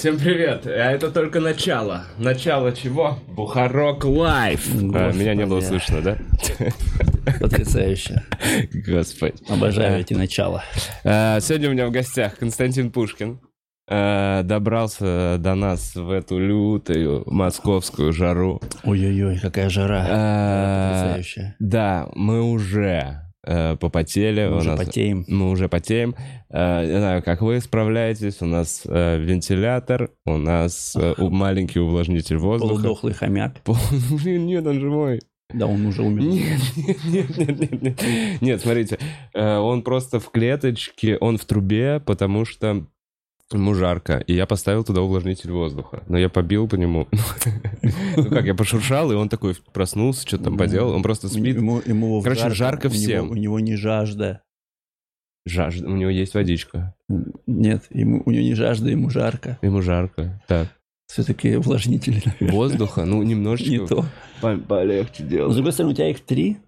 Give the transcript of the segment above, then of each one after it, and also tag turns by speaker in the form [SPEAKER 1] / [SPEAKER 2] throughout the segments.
[SPEAKER 1] Всем привет! А Это только начало. Начало чего? Бухарог Лайв. А, Меня не было слышно, да?
[SPEAKER 2] Потрясающе.
[SPEAKER 1] Господи.
[SPEAKER 2] Обожаю эти начала.
[SPEAKER 1] Э, Сегодня у меня в гостях Константин Пушкин. Э, Добрался до нас в эту лютую московскую жару.
[SPEAKER 2] Ой-ой-ой, какая жара.
[SPEAKER 1] Э,
[SPEAKER 2] Потрясающая.
[SPEAKER 1] Да, мы уже попотели.
[SPEAKER 2] Мы уже
[SPEAKER 1] нас-
[SPEAKER 2] потеем.
[SPEAKER 1] Мы уже потеем. Э, Не знаю, как вы справляетесь. У нас э, вентилятор, у нас э, у- маленький увлажнитель воздуха.
[SPEAKER 2] Полудохлый хомяк.
[SPEAKER 1] Пол- нет, он живой.
[SPEAKER 2] Да, он уже умер.
[SPEAKER 1] Нет, нет, нет, нет, нет, нет. Смотрите, э, он просто в клеточке, он в трубе, потому что ему жарко, и я поставил туда увлажнитель воздуха. Но я побил по нему. Ну как, я пошуршал, и он такой проснулся, что-то там поделал, он просто спит. Короче, жарко всем.
[SPEAKER 2] У него не жажда.
[SPEAKER 1] Жажда, у него есть водичка,
[SPEAKER 2] Нет, ему, у него не жажда, ему жарко.
[SPEAKER 1] ему жарко. Так,
[SPEAKER 2] Все-таки увлажнители, наверное.
[SPEAKER 1] воздуха, ну
[SPEAKER 2] Не
[SPEAKER 1] немножечко
[SPEAKER 2] то.
[SPEAKER 1] по- полегче
[SPEAKER 2] Но, с
[SPEAKER 1] делать.
[SPEAKER 2] другой стороны, у тебя их три.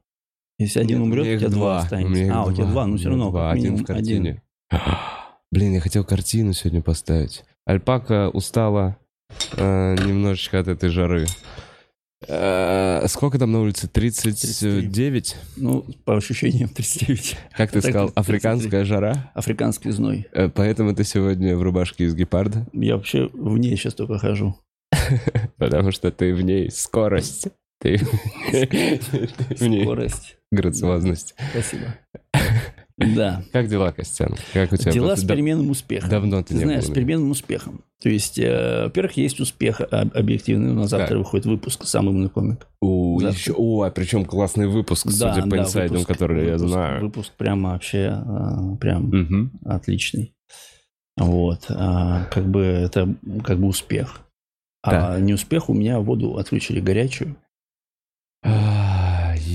[SPEAKER 2] Если один
[SPEAKER 1] Нет,
[SPEAKER 2] умрет, у тебя два останется. А, у тебя два, ну все равно,
[SPEAKER 1] два, один в
[SPEAKER 2] один.
[SPEAKER 1] Блин, я хотел картину сегодня поставить. Альпака устала э, немножечко от этой жары. Э, сколько там на улице? 39?
[SPEAKER 2] Ну, по ощущениям 39.
[SPEAKER 1] Как ты
[SPEAKER 2] Так,
[SPEAKER 1] сказал,
[SPEAKER 2] 33.
[SPEAKER 1] африканская жара?
[SPEAKER 2] Африканский зной.
[SPEAKER 1] Э, поэтому ты сегодня в рубашке из гепарда?
[SPEAKER 2] Я вообще в ней сейчас только хожу.
[SPEAKER 1] Потому что ты в ней скорость. Ты в ней
[SPEAKER 2] Скорость.
[SPEAKER 1] грациозность.
[SPEAKER 2] Спасибо. Да.
[SPEAKER 1] Как дела, Костян? Как у тебя?
[SPEAKER 2] Дела с
[SPEAKER 1] Да-
[SPEAKER 2] переменным успехом.
[SPEAKER 1] Давно ты не
[SPEAKER 2] знаешь, с переменным успехом. То есть, э, во-первых, есть успех а, объективный. У нас завтра
[SPEAKER 1] Так.
[SPEAKER 2] выходит выпуск «Самый умный комик».
[SPEAKER 1] О,
[SPEAKER 2] Завтра.
[SPEAKER 1] еще, о, а причем классный выпуск,
[SPEAKER 2] Да,
[SPEAKER 1] судя по
[SPEAKER 2] да,
[SPEAKER 1] инсайдам,
[SPEAKER 2] выпуск-
[SPEAKER 1] которые я
[SPEAKER 2] выпуск-
[SPEAKER 1] знаю.
[SPEAKER 2] Выпуск прямо вообще э, прям
[SPEAKER 1] Мгм.
[SPEAKER 2] отличный. Вот. а, как бы это как бы успех. А не успех у меня воду отключили горячую.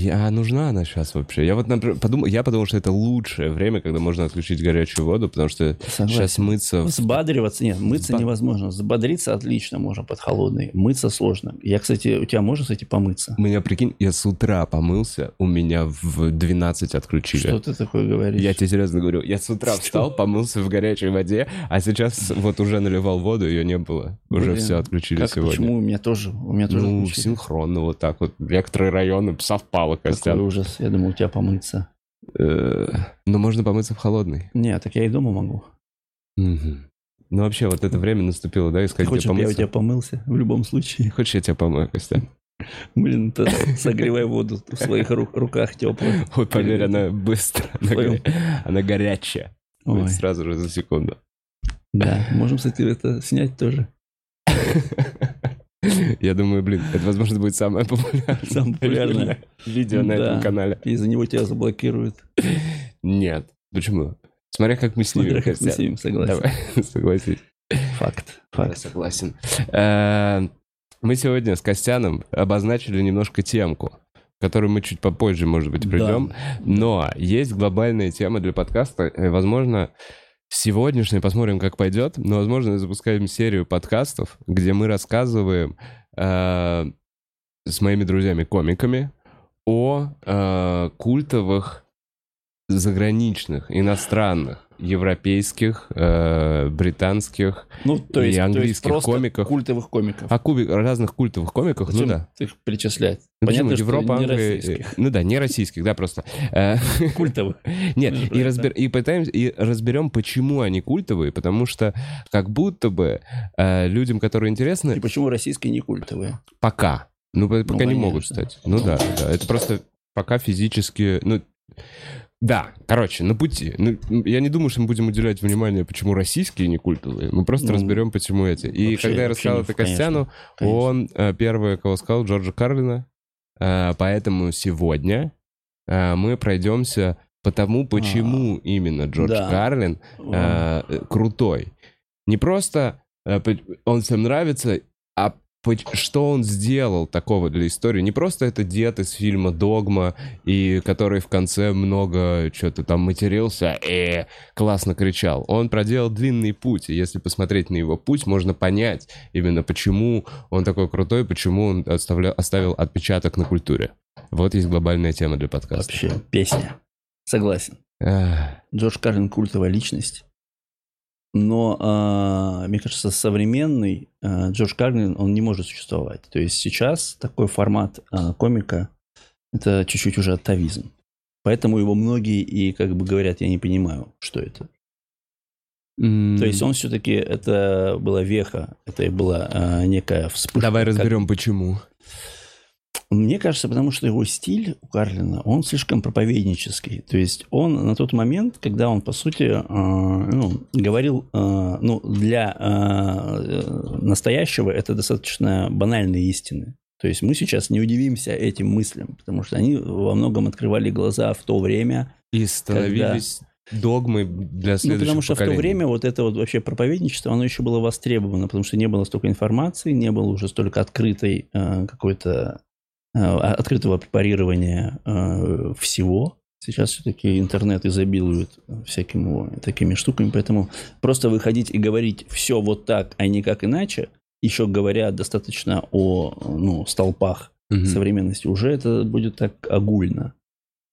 [SPEAKER 1] А, я- нужна она сейчас вообще? Я вот например, подумал, я подумал, что это лучшее время, когда можно отключить горячую воду, потому что
[SPEAKER 2] Согласен.
[SPEAKER 1] сейчас мыться...
[SPEAKER 2] Взбадриваться, нет, мыться
[SPEAKER 1] Взба-
[SPEAKER 2] невозможно. Взбодриться отлично можно под холодной. Мыться сложно. Я, кстати, у тебя можно, кстати, помыться?
[SPEAKER 1] У меня, прикинь, я с утра помылся, у меня в 12 отключили.
[SPEAKER 2] Что ты такое говоришь?
[SPEAKER 1] Я тебе серьезно говорю, я с утра встал, помылся в горячей воде, а сейчас вот уже наливал воду, ее не было. Уже
[SPEAKER 2] Блин,
[SPEAKER 1] все отключили
[SPEAKER 2] Как,
[SPEAKER 1] сегодня.
[SPEAKER 2] почему? У меня тоже, у меня тоже
[SPEAKER 1] Ну,
[SPEAKER 2] отключили.
[SPEAKER 1] синхронно вот так вот. Некоторые районы совпало,
[SPEAKER 2] Какой
[SPEAKER 1] Костян.
[SPEAKER 2] ужас. Я думал, у тебя помыться.
[SPEAKER 1] Э, Но можно помыться в холодный.
[SPEAKER 2] Нет, так я и дома могу.
[SPEAKER 1] Ну, вообще, вот это время наступило, да,
[SPEAKER 2] Ты
[SPEAKER 1] искать
[SPEAKER 2] хочешь,
[SPEAKER 1] где
[SPEAKER 2] чтобы я у
[SPEAKER 1] помыться?
[SPEAKER 2] тебя помылся? В любом случае.
[SPEAKER 1] Хочешь, я тебя помою, Костян?
[SPEAKER 2] Блин, ты согревай воду в своих ру- руках теплой.
[SPEAKER 1] Ой, поверь, она быстро. Она,
[SPEAKER 2] Твоем.
[SPEAKER 1] горя- она горячая. Сразу же за секунду.
[SPEAKER 2] да. Можем, кстати, это снять тоже.
[SPEAKER 1] Я думаю, блин, это, возможно, будет самое популярное,
[SPEAKER 2] Самое популярное.
[SPEAKER 1] видео на
[SPEAKER 2] Да.
[SPEAKER 1] этом канале.
[SPEAKER 2] Из-за него тебя заблокируют.
[SPEAKER 1] Нет. Почему? Смотря как мы снимем,
[SPEAKER 2] Смотря как мы снимем, согласен.
[SPEAKER 1] Давай, согласись.
[SPEAKER 2] Факт.
[SPEAKER 1] Я
[SPEAKER 2] Факт.
[SPEAKER 1] согласен. Э, Мы сегодня с Костяном обозначили немножко темку, к которой мы чуть попозже, может быть,
[SPEAKER 2] Да.
[SPEAKER 1] придем. Но есть глобальная тема для подкаста. и, Возможно, сегодняшний посмотрим, как пойдет. Но, возможно, запускаем серию подкастов, где мы рассказываем э, с моими друзьями-комиками о э, культовых заграничных, иностранных, европейских, э, британских
[SPEAKER 2] Ну, то
[SPEAKER 1] И
[SPEAKER 2] есть, то есть
[SPEAKER 1] английских комиков.
[SPEAKER 2] культовых комиков.
[SPEAKER 1] о куби- разных культовых комиках, ну
[SPEAKER 2] Зачем
[SPEAKER 1] да.
[SPEAKER 2] их перечислять?
[SPEAKER 1] Ну почему?
[SPEAKER 2] Понятно, что
[SPEAKER 1] Европа,
[SPEAKER 2] не
[SPEAKER 1] Англия,
[SPEAKER 2] российских.
[SPEAKER 1] э, ну да, не российских, да, просто. Э,
[SPEAKER 2] Культовых.
[SPEAKER 1] Нет,
[SPEAKER 2] Ну,
[SPEAKER 1] и, разбер, и пытаемся, и разберем, почему они культовые, потому что как будто бы э, людям, которые интересны,
[SPEAKER 2] И почему российские не культовые?
[SPEAKER 1] пока, ну по- пока не
[SPEAKER 2] конечно.
[SPEAKER 1] могут стать. Ну да, да, это просто пока физически, ну да, короче, на пути. Ну, я не думаю, что мы будем уделять внимание, почему российские не культовые. Мы просто
[SPEAKER 2] Ну,
[SPEAKER 1] разберем, почему эти. И
[SPEAKER 2] вообще-
[SPEAKER 1] когда я рассказал это Костяну,
[SPEAKER 2] конечно.
[SPEAKER 1] он э, первый, кого сказал, Джорджа Карлина. Э, поэтому сегодня э, мы пройдемся по тому, почему именно Джордж
[SPEAKER 2] А. Да.
[SPEAKER 1] Карлин э, э, крутой. Не просто э, он всем нравится, а что он сделал такого для истории. Не просто это дед из фильма «Догма», и который в конце много что-то там матерился и классно кричал. Он проделал длинный путь, и если посмотреть на его путь, можно понять именно почему он такой крутой, почему он оставля, оставил отпечаток на культуре. Вот есть глобальная тема для подкаста.
[SPEAKER 2] Вообще, песня. Согласен. Эх. Джордж Карлин культовая личность. Но, э, мне кажется, современный э, Джордж Карлин, он не может существовать. То есть сейчас такой формат э, комика – это чуть-чуть уже атовизм. Поэтому его многие и как бы говорят, я не понимаю, что это. Mm. То есть он все-таки, это была веха, это была э, некая вспышка.
[SPEAKER 1] Давай разберем, как... почему.
[SPEAKER 2] Мне кажется, потому что его стиль у Карлина, он слишком проповеднический. То есть он на тот момент, когда он, по сути, э, ну, говорил, э, ну, для э, настоящего это достаточно банальные истины. То есть мы сейчас не удивимся этим мыслям, потому что они во многом открывали глаза в то время.
[SPEAKER 1] И становились когда... догмой для следующего Ну,
[SPEAKER 2] потому что
[SPEAKER 1] поколений.
[SPEAKER 2] в то время вот это вот вообще проповедничество, оно еще было востребовано, потому что не было столько информации, не было уже столько открытой э, какой-то открытого препарирования э, всего. Сейчас все-таки интернет изобилует всякими такими штуками, поэтому просто выходить и говорить все вот так, а не как иначе, еще говоря достаточно о ну, столпах угу. современности, уже это будет так огульно.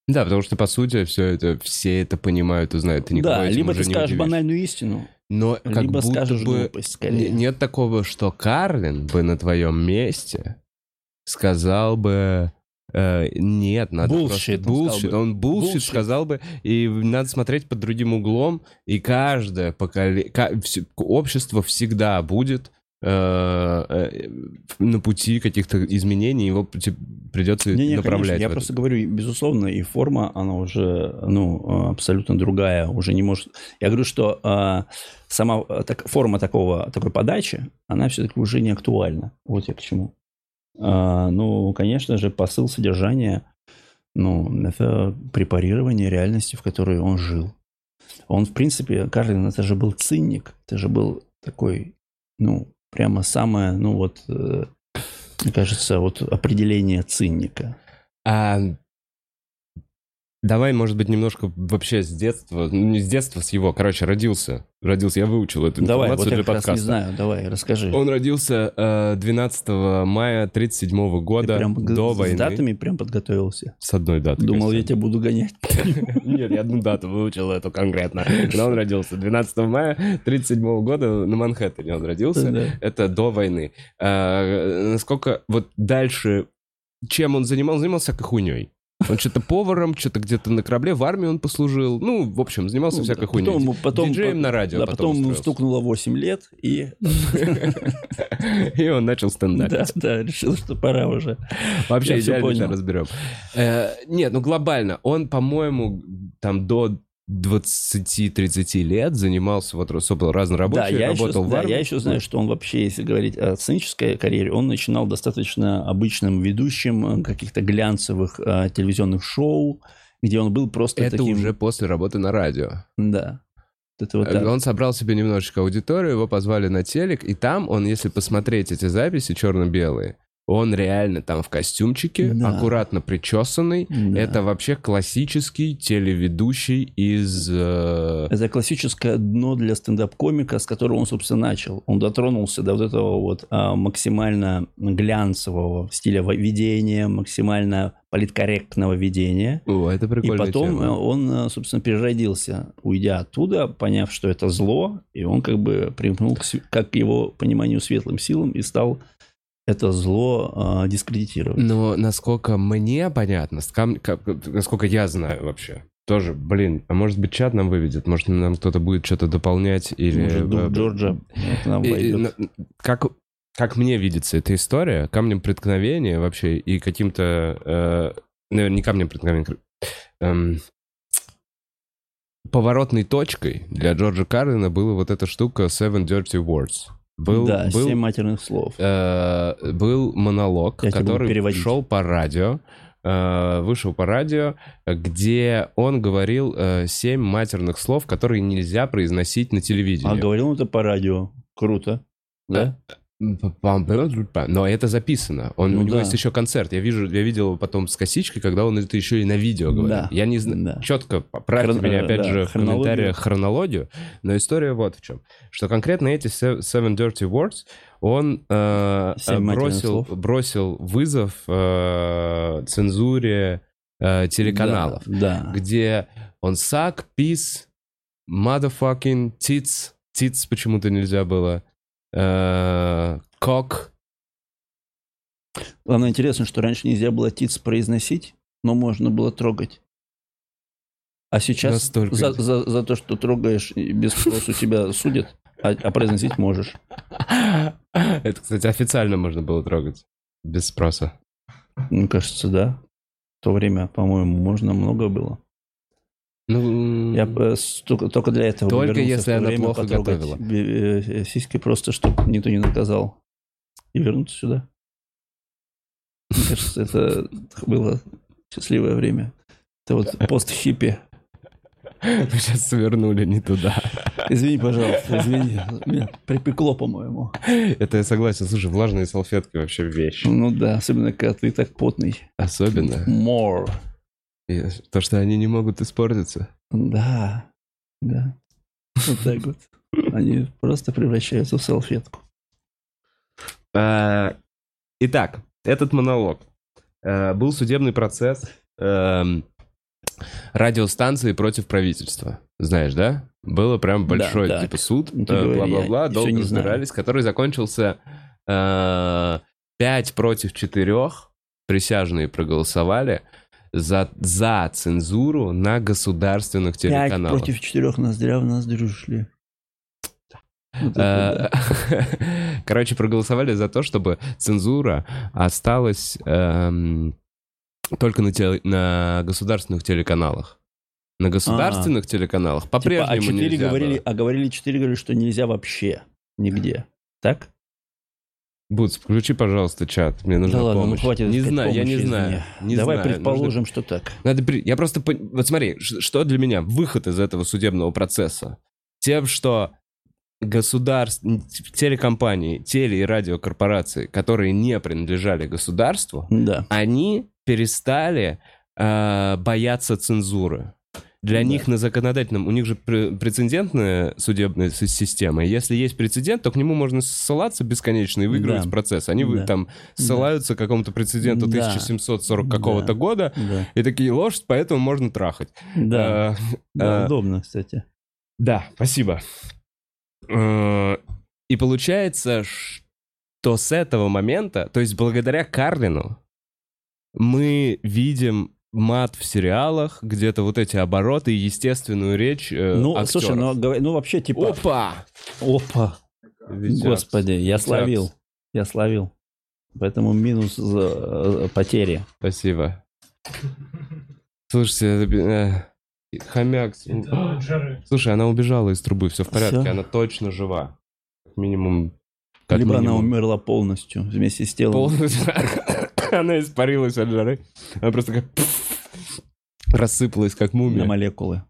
[SPEAKER 1] Да, потому что, по сути, все это, все это понимают и знают. И
[SPEAKER 2] да, либо ты скажешь удивишь. банальную истину,
[SPEAKER 1] но как либо будто скажешь бы глупость, скорее. Нет такого, что Карлин бы на твоем месте сказал бы... Э, нет, надо
[SPEAKER 2] bullshit,
[SPEAKER 1] просто... Bullshit. Он, bullshit, bullshit сказал бы, и надо смотреть под другим углом, и каждое поколение... Общество всегда будет э, э, на пути каких-то изменений, его придется не, не, направлять. Конечно.
[SPEAKER 2] Я просто говорю, безусловно, и форма, она уже, ну, абсолютно другая, уже не может... Я говорю, что э, сама так, форма такого, такой подачи, она все-таки уже не актуальна. Вот я к чему. А, ну, конечно же, посыл содержания, ну, это препарирование реальности, в которой он жил. Он, в принципе, Карлин, это же был циник, это же был такой, ну, прямо самое, ну вот, э, мне кажется, вот определение циника.
[SPEAKER 1] А Давай, может быть, немножко вообще с детства, ну не с детства, с его, короче, родился. Родился, я выучил эту
[SPEAKER 2] давай,
[SPEAKER 1] информацию
[SPEAKER 2] вот
[SPEAKER 1] для
[SPEAKER 2] я
[SPEAKER 1] подкаста.
[SPEAKER 2] не знаю, давай, расскажи.
[SPEAKER 1] Он родился э, 12 мая 37 года Ты прям до
[SPEAKER 2] с
[SPEAKER 1] войны.
[SPEAKER 2] С датами прям подготовился?
[SPEAKER 1] С одной датой.
[SPEAKER 2] Думал, я тебя буду гонять.
[SPEAKER 1] Нет, я одну дату выучил эту конкретно. Когда он родился? 12 мая 37 года на Манхэттене он родился. Это до войны. Э, насколько вот дальше чем он занимался? Занимался всякой хуйней. Он что-то поваром, что-то где-то на корабле, в армии он послужил. Ну, в общем, занимался ну, всякой хуйней. Потом,
[SPEAKER 2] потом,
[SPEAKER 1] Диджеем на радио
[SPEAKER 2] Да, потом, ему стукнуло 8 лет, и...
[SPEAKER 1] И он начал стендап.
[SPEAKER 2] Да, да, решил, что пора уже.
[SPEAKER 1] Вообще, идеально разберем. Э, нет, ну глобально, он, по-моему, там до 20-30 лет занимался вот особо разнорабочий, да, я работал еще, в армии.
[SPEAKER 2] Да, я еще знаю, что он вообще, если говорить о сценической карьере, он начинал достаточно обычным ведущим э, каких-то глянцевых а, телевизионных шоу, где он был просто
[SPEAKER 1] Это
[SPEAKER 2] таким...
[SPEAKER 1] уже после работы на радио.
[SPEAKER 2] Да.
[SPEAKER 1] Это вот он собрал себе немножечко аудиторию, его позвали на телек, и там он, если посмотреть эти записи черно-белые, он реально там в костюмчике, да. аккуратно причесанный. Да. Это вообще классический телеведущий из... Э...
[SPEAKER 2] Это классическое дно для стендап-комика, с которого он, собственно, начал. Он дотронулся до вот этого вот а, максимально глянцевого стиля ведения, максимально политкорректного ведения.
[SPEAKER 1] О, это прикольно.
[SPEAKER 2] И потом тема. он, собственно, переродился, уйдя оттуда, поняв, что это зло, и он как бы примкнул к, как его пониманию светлым силам и стал это зло э, дискредитировать.
[SPEAKER 1] Но насколько мне понятно, как, насколько я знаю вообще, тоже, блин, а может быть чат нам выведет, может нам кто-то будет что-то дополнять или... Может,
[SPEAKER 2] дух Джорджа нам войдет.
[SPEAKER 1] Как, как мне видится эта история, камнем преткновения вообще и каким-то... Э, наверное, не камнем преткновения, эм, поворотной точкой для Джорджа Карлина была вот эта штука Seven Dirty Words.
[SPEAKER 2] Был, да, был, семь матерных слов.
[SPEAKER 1] Э, был монолог, Я который шел по радио, э, вышел по радио, где он говорил э, семь матерных слов, которые нельзя произносить на телевидении.
[SPEAKER 2] А говорил он это по радио. Круто. Да?
[SPEAKER 1] Но это записано. Он,
[SPEAKER 2] Ну
[SPEAKER 1] у него
[SPEAKER 2] да.
[SPEAKER 1] есть еще концерт. Я вижу, я видел его потом с косичкой, когда он это еще и на видео говорит.
[SPEAKER 2] Да.
[SPEAKER 1] Я не знаю,
[SPEAKER 2] Да.
[SPEAKER 1] четко поправьте
[SPEAKER 2] Хрон-
[SPEAKER 1] меня опять
[SPEAKER 2] да,
[SPEAKER 1] же в комментариях хронологию, но история вот в чем, что конкретно эти se- Seven Dirty Words он э, э, бросил бросил вызов э, цензуре э, телеканалов,
[SPEAKER 2] Да.
[SPEAKER 1] где он suck, peace, motherfucking, tits, tits почему-то нельзя было, э, cock,
[SPEAKER 2] Главное, интересно, что раньше нельзя было тиц произносить, но можно было трогать. А сейчас
[SPEAKER 1] Настолько.
[SPEAKER 2] за, за- за то, что трогаешь, без спросу тебя судят, а, а произносить можешь.
[SPEAKER 1] Это, кстати, официально можно было трогать. Без спроса.
[SPEAKER 2] Мне кажется, да. В то время, по-моему, можно много было.
[SPEAKER 1] Ну,
[SPEAKER 2] Я э, только, только для этого
[SPEAKER 1] Только если она
[SPEAKER 2] время
[SPEAKER 1] плохо готовила.
[SPEAKER 2] э, сиськи просто, чтобы никто не наказал. И вернуться сюда. Мне кажется, это было счастливое время. Это вот пост-хиппи.
[SPEAKER 1] мы сейчас свернули не туда.
[SPEAKER 2] Извини, пожалуйста, извини. Меня припекло, по-моему.
[SPEAKER 1] Это я согласен. Слушай, влажные салфетки вообще вещь.
[SPEAKER 2] Ну да, особенно когда ты так потный.
[SPEAKER 1] Особенно.
[SPEAKER 2] More.
[SPEAKER 1] И То, что они не могут испортиться.
[SPEAKER 2] Да, да. Вот так вот. Они просто превращаются в салфетку.
[SPEAKER 1] А, Итак, этот монолог. Э, Был судебный процесс эм, радиостанции против правительства. Знаешь, да? Было прям
[SPEAKER 2] Да,
[SPEAKER 1] большой
[SPEAKER 2] так.
[SPEAKER 1] типа суд,
[SPEAKER 2] Ну,
[SPEAKER 1] бла-бла-бла, долго
[SPEAKER 2] знаю.
[SPEAKER 1] разбирались, который закончился э, 5 против 4. Присяжные проголосовали за, за цензуру на государственных
[SPEAKER 2] Пять
[SPEAKER 1] телеканалах.
[SPEAKER 2] против четырех ноздря в ноздрю шли. Вот это
[SPEAKER 1] Э, Короче, проголосовали за то, чтобы цензура осталась эм, только на, теле- на государственных телеканалах. На государственных телеканалах
[SPEAKER 2] да. Типа,
[SPEAKER 1] по-прежнему
[SPEAKER 2] а четыре
[SPEAKER 1] нельзя
[SPEAKER 2] говорили,
[SPEAKER 1] было.
[SPEAKER 2] а говорили четыре говорили, что нельзя вообще нигде. Так?
[SPEAKER 1] Бутс, включи, пожалуйста, чат. Мне нужна
[SPEAKER 2] да ладно, ну хватит
[SPEAKER 1] не знаю, я не знаю. не
[SPEAKER 2] Давай
[SPEAKER 1] знаю.
[SPEAKER 2] предположим, что так.
[SPEAKER 1] Нужно- Надо при- Я просто... Вот смотри, что для меня выход из этого судебного процесса? Тем, что государств... телекомпании, теле- и радиокорпорации, которые не принадлежали государству,
[SPEAKER 2] Да.
[SPEAKER 1] они перестали э, бояться цензуры. Для
[SPEAKER 2] Да.
[SPEAKER 1] них на законодательном, у них же пре- прецедентная судебная система. Если есть прецедент, то к нему можно ссылаться бесконечно и выигрывать
[SPEAKER 2] Да.
[SPEAKER 1] процесс. Они
[SPEAKER 2] Да.
[SPEAKER 1] там ссылаются к какому-то прецеденту
[SPEAKER 2] Да.
[SPEAKER 1] 1740
[SPEAKER 2] Да.
[SPEAKER 1] какого-то года,
[SPEAKER 2] Да.
[SPEAKER 1] и такие ложь, поэтому можно трахать.
[SPEAKER 2] Да.
[SPEAKER 1] Э,
[SPEAKER 2] Да,
[SPEAKER 1] э,
[SPEAKER 2] удобно, кстати.
[SPEAKER 1] да, спасибо. Э, И получается, что с этого момента, то есть благодаря Карлину, мы видим мат в сериалах, где-то вот эти обороты и естественную речь э,
[SPEAKER 2] Ну,
[SPEAKER 1] актеров.
[SPEAKER 2] слушай, ну, говор- ну вообще типа...
[SPEAKER 1] Опа!
[SPEAKER 2] Опа!
[SPEAKER 1] Витякс.
[SPEAKER 2] Господи, я
[SPEAKER 1] Витякс.
[SPEAKER 2] словил. Я словил. Поэтому минус за э, потери.
[SPEAKER 1] Спасибо. Слушайте, э, хомяк.
[SPEAKER 3] Это от жары.
[SPEAKER 1] Слушай, она убежала из трубы, все в порядке,
[SPEAKER 2] Всё?
[SPEAKER 1] она точно жива. Как минимум. Как
[SPEAKER 2] Либо она
[SPEAKER 1] минимум.
[SPEAKER 2] умерла полностью вместе с телом.
[SPEAKER 1] Полностью. Она испарилась от жары. Она просто как рассыпалась, как
[SPEAKER 2] На
[SPEAKER 1] мумия.
[SPEAKER 2] молекулы.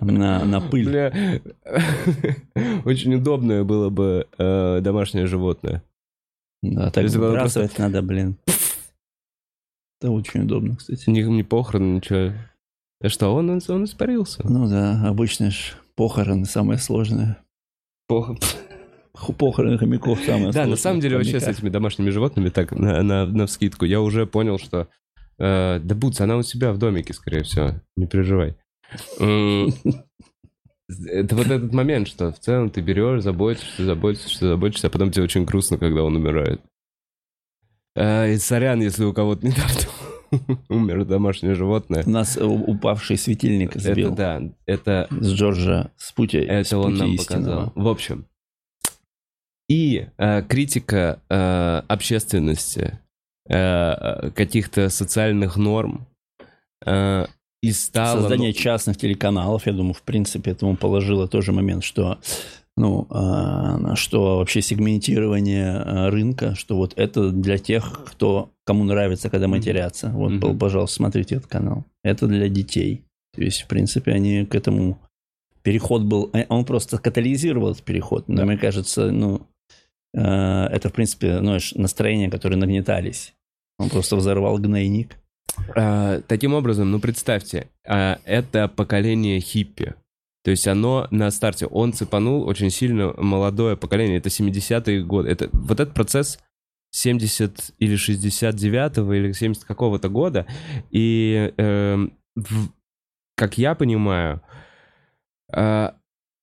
[SPEAKER 2] На, на пыль.
[SPEAKER 1] Бля, очень удобное было бы э, домашнее животное.
[SPEAKER 2] Да, так выбрасывать надо, блин. Это очень удобно, кстати.
[SPEAKER 1] Ни, ни похорон, ничего. А что, он, он, он испарился.
[SPEAKER 2] Ну да, обычно ж похороны самое сложное.
[SPEAKER 1] Пох-
[SPEAKER 2] Ху- Похороны хомяков самое
[SPEAKER 1] Да, на самом деле вообще с этими домашними животными так на, на, на вскидку я уже понял, что э, да Бутс, она у себя в домике, скорее всего, не переживай. Это вот этот момент, что в целом ты берешь, заботишься, заботишься, заботишься, а потом тебе очень грустно, когда он умирает. Э, И сорян, если у кого-то недавно умер домашнее животное.
[SPEAKER 2] У нас э, упавший светильник
[SPEAKER 1] Это
[SPEAKER 2] сбил
[SPEAKER 1] да, это
[SPEAKER 2] с Джорджа с пути, с
[SPEAKER 1] Это он
[SPEAKER 2] пути
[SPEAKER 1] нам
[SPEAKER 2] истинного.
[SPEAKER 1] показал. В общем. И э, критика э, общественности, э, каких-то социальных норм э, и стала...
[SPEAKER 2] Создание частных телеканалов, я думаю, в принципе, этому положило тоже момент, что ну, а, что вообще сегментирование а, рынка, что вот это для тех, кто, кому нравится, когда матерятся. Вот, пол- пожалуйста, смотрите этот канал. Это для детей. То есть, в принципе, они к этому... Переход был... э, Он просто катализировал этот переход. Но
[SPEAKER 1] Да.
[SPEAKER 2] мне кажется, ну... это, в принципе, ну, настроения, которые нагнетались. Он просто взорвал гнойник.
[SPEAKER 1] А, таким образом, ну представьте, а, это поколение хиппи. То есть оно на старте, он цепанул очень сильно молодое поколение. Это 70-е годы. Это, вот этот процесс 70 или 69 или 70 какого-то года. И, э, в, как я понимаю, э,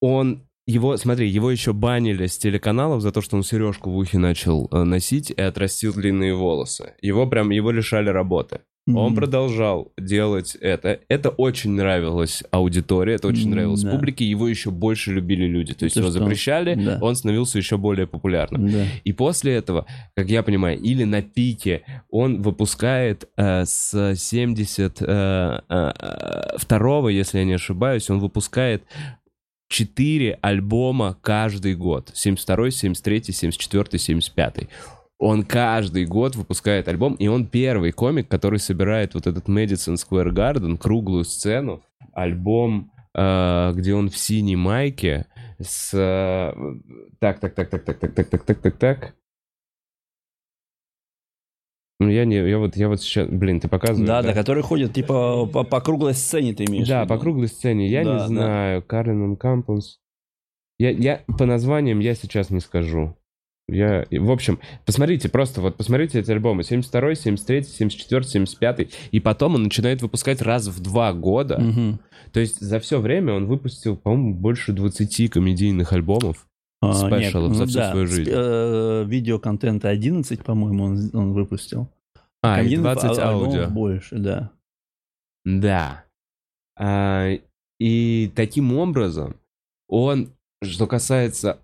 [SPEAKER 1] он его, смотри, его еще банили с телеканалов за то, что он сережку в ухе начал э, носить и отрастил длинные волосы. Его прям, его лишали работы. Mm-hmm. Он продолжал делать это. Это очень нравилось аудитории, это очень mm-hmm, нравилось да. публике, его еще больше любили люди. То есть это его что? запрещали, да. он становился еще более популярным. Да. И после этого, как я понимаю, или на пике он выпускает э, с 72 э, э, если я не ошибаюсь, он выпускает 4 альбома каждый год. 72, 73, 74, 75 он каждый год выпускает альбом, и он первый комик, который собирает вот этот Madison Square Garden, круглую сцену, альбом, э, где он в синей майке с... Э, так, так, так, так, так, так, так, так, так, так, так. Ну, я не, я вот, я вот сейчас, блин, ты показываешь.
[SPEAKER 2] Да, да, да, который ходит, типа, по, по круглой сцене ты имеешь.
[SPEAKER 1] Да, по круглой сцене. Я да, не знаю. Да. Карлин Кампус. Я, я по названиям я сейчас не скажу. Я, в общем, посмотрите, просто вот посмотрите эти альбомы. 72 73 74 75 И потом он начинает выпускать раз в два года. Угу. То есть за все время он выпустил, по-моему, больше 20 комедийных альбомов. А, спешалов за ну, всю да, свою жизнь.
[SPEAKER 2] Э, видеоконтента 11, по-моему, он, он выпустил.
[SPEAKER 1] А, и 20 а, аудио.
[SPEAKER 2] больше, да.
[SPEAKER 1] Да. А, и таким образом он, что касается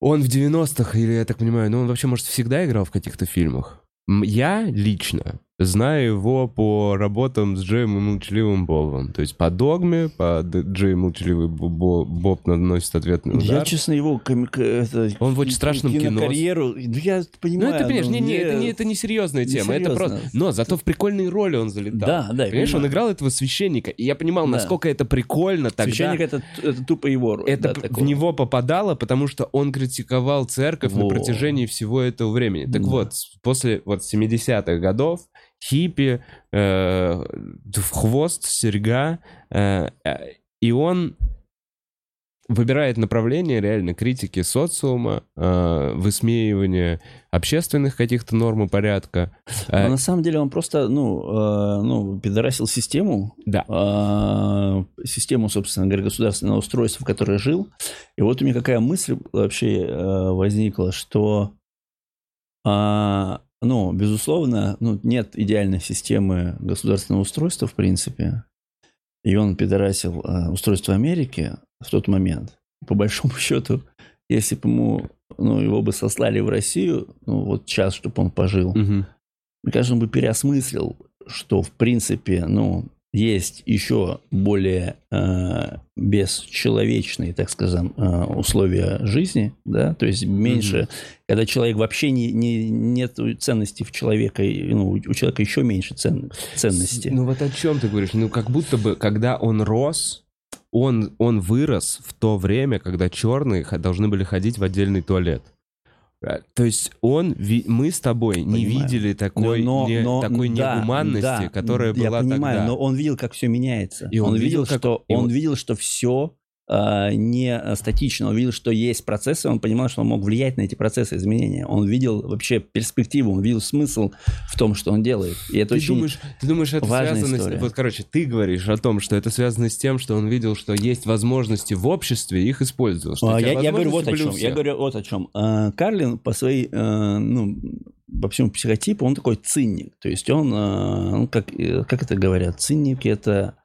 [SPEAKER 1] он в 90-х, или я так понимаю, ну он вообще, может, всегда играл в каких-то фильмах? Я лично Знаю его по работам с Джеем Молчаливым Бобом. То есть по догме, по Джей Молчаливый Боб наносит ответный удар.
[SPEAKER 2] Я, честно, его... Это,
[SPEAKER 1] Он в очень страшном кино.
[SPEAKER 2] карьеру. Ну, я понимаю.
[SPEAKER 1] Ну, это, понимаешь, не, не, это, не, это не серьезная тема. Не это просто... Но зато в прикольные роли он залетал.
[SPEAKER 2] Да, да.
[SPEAKER 1] Понимаешь, он играл этого священника. И я понимал, да. насколько это прикольно тогда.
[SPEAKER 2] Священник это, это тупо его роль.
[SPEAKER 1] Это да, в него попадало, потому что он критиковал церковь Во. на протяжении всего этого времени. Так да. вот, после вот 70-х годов хиппи, э, в хвост, серьга, э, и он выбирает направление реально критики социума, э, высмеивания общественных каких-то норм и порядка.
[SPEAKER 2] Но на самом деле он просто, ну, э, ну пидорасил систему,
[SPEAKER 1] да.
[SPEAKER 2] э, систему, собственно говоря, государственного устройства, в которой жил. И вот у меня какая мысль вообще э, возникла, что э, ну, безусловно, ну, нет идеальной системы государственного устройства, в принципе. И он пидорасил э, устройство Америки в тот момент. По большому счету, если бы ему, ну, его бы сослали в Россию, ну, вот час, чтобы он пожил, угу. мне кажется, он бы переосмыслил, что, в принципе, ну, есть еще более э, бесчеловечные, так скажем, э, условия жизни, да, то есть меньше, mm-hmm. когда человек вообще не, не нет ценности в человека, ну, у человека еще меньше цен, ценности.
[SPEAKER 1] Ну вот о чем ты говоришь? Ну как будто бы, когда он рос, он, он вырос в то время, когда черные должны были ходить в отдельный туалет. Э, то есть он, мы с тобой не понимаю. видели такой, но, не, но, такой да, негуманности, да, которая была тогда.
[SPEAKER 2] Я понимаю, но он видел, как все меняется. И он, он видел, как... что он видел, что все а, не статично. Он видел, что есть процессы, он понимал, что он мог влиять на эти процессы изменения. Он видел вообще перспективу, он видел смысл в том, что он делает. И это
[SPEAKER 1] ты
[SPEAKER 2] очень
[SPEAKER 1] думаешь, ты думаешь, это связано история. с... Вот, короче, ты говоришь о том, что это связано с тем, что он видел, что есть возможности в обществе, и их использовал. Что
[SPEAKER 2] а, я, я говорю вот о чем. Я говорю вот о чем. А, Карлин по своей, а, ну, по всему психотипу, он такой цинник. То есть он, ну, как, как это говорят, цинники это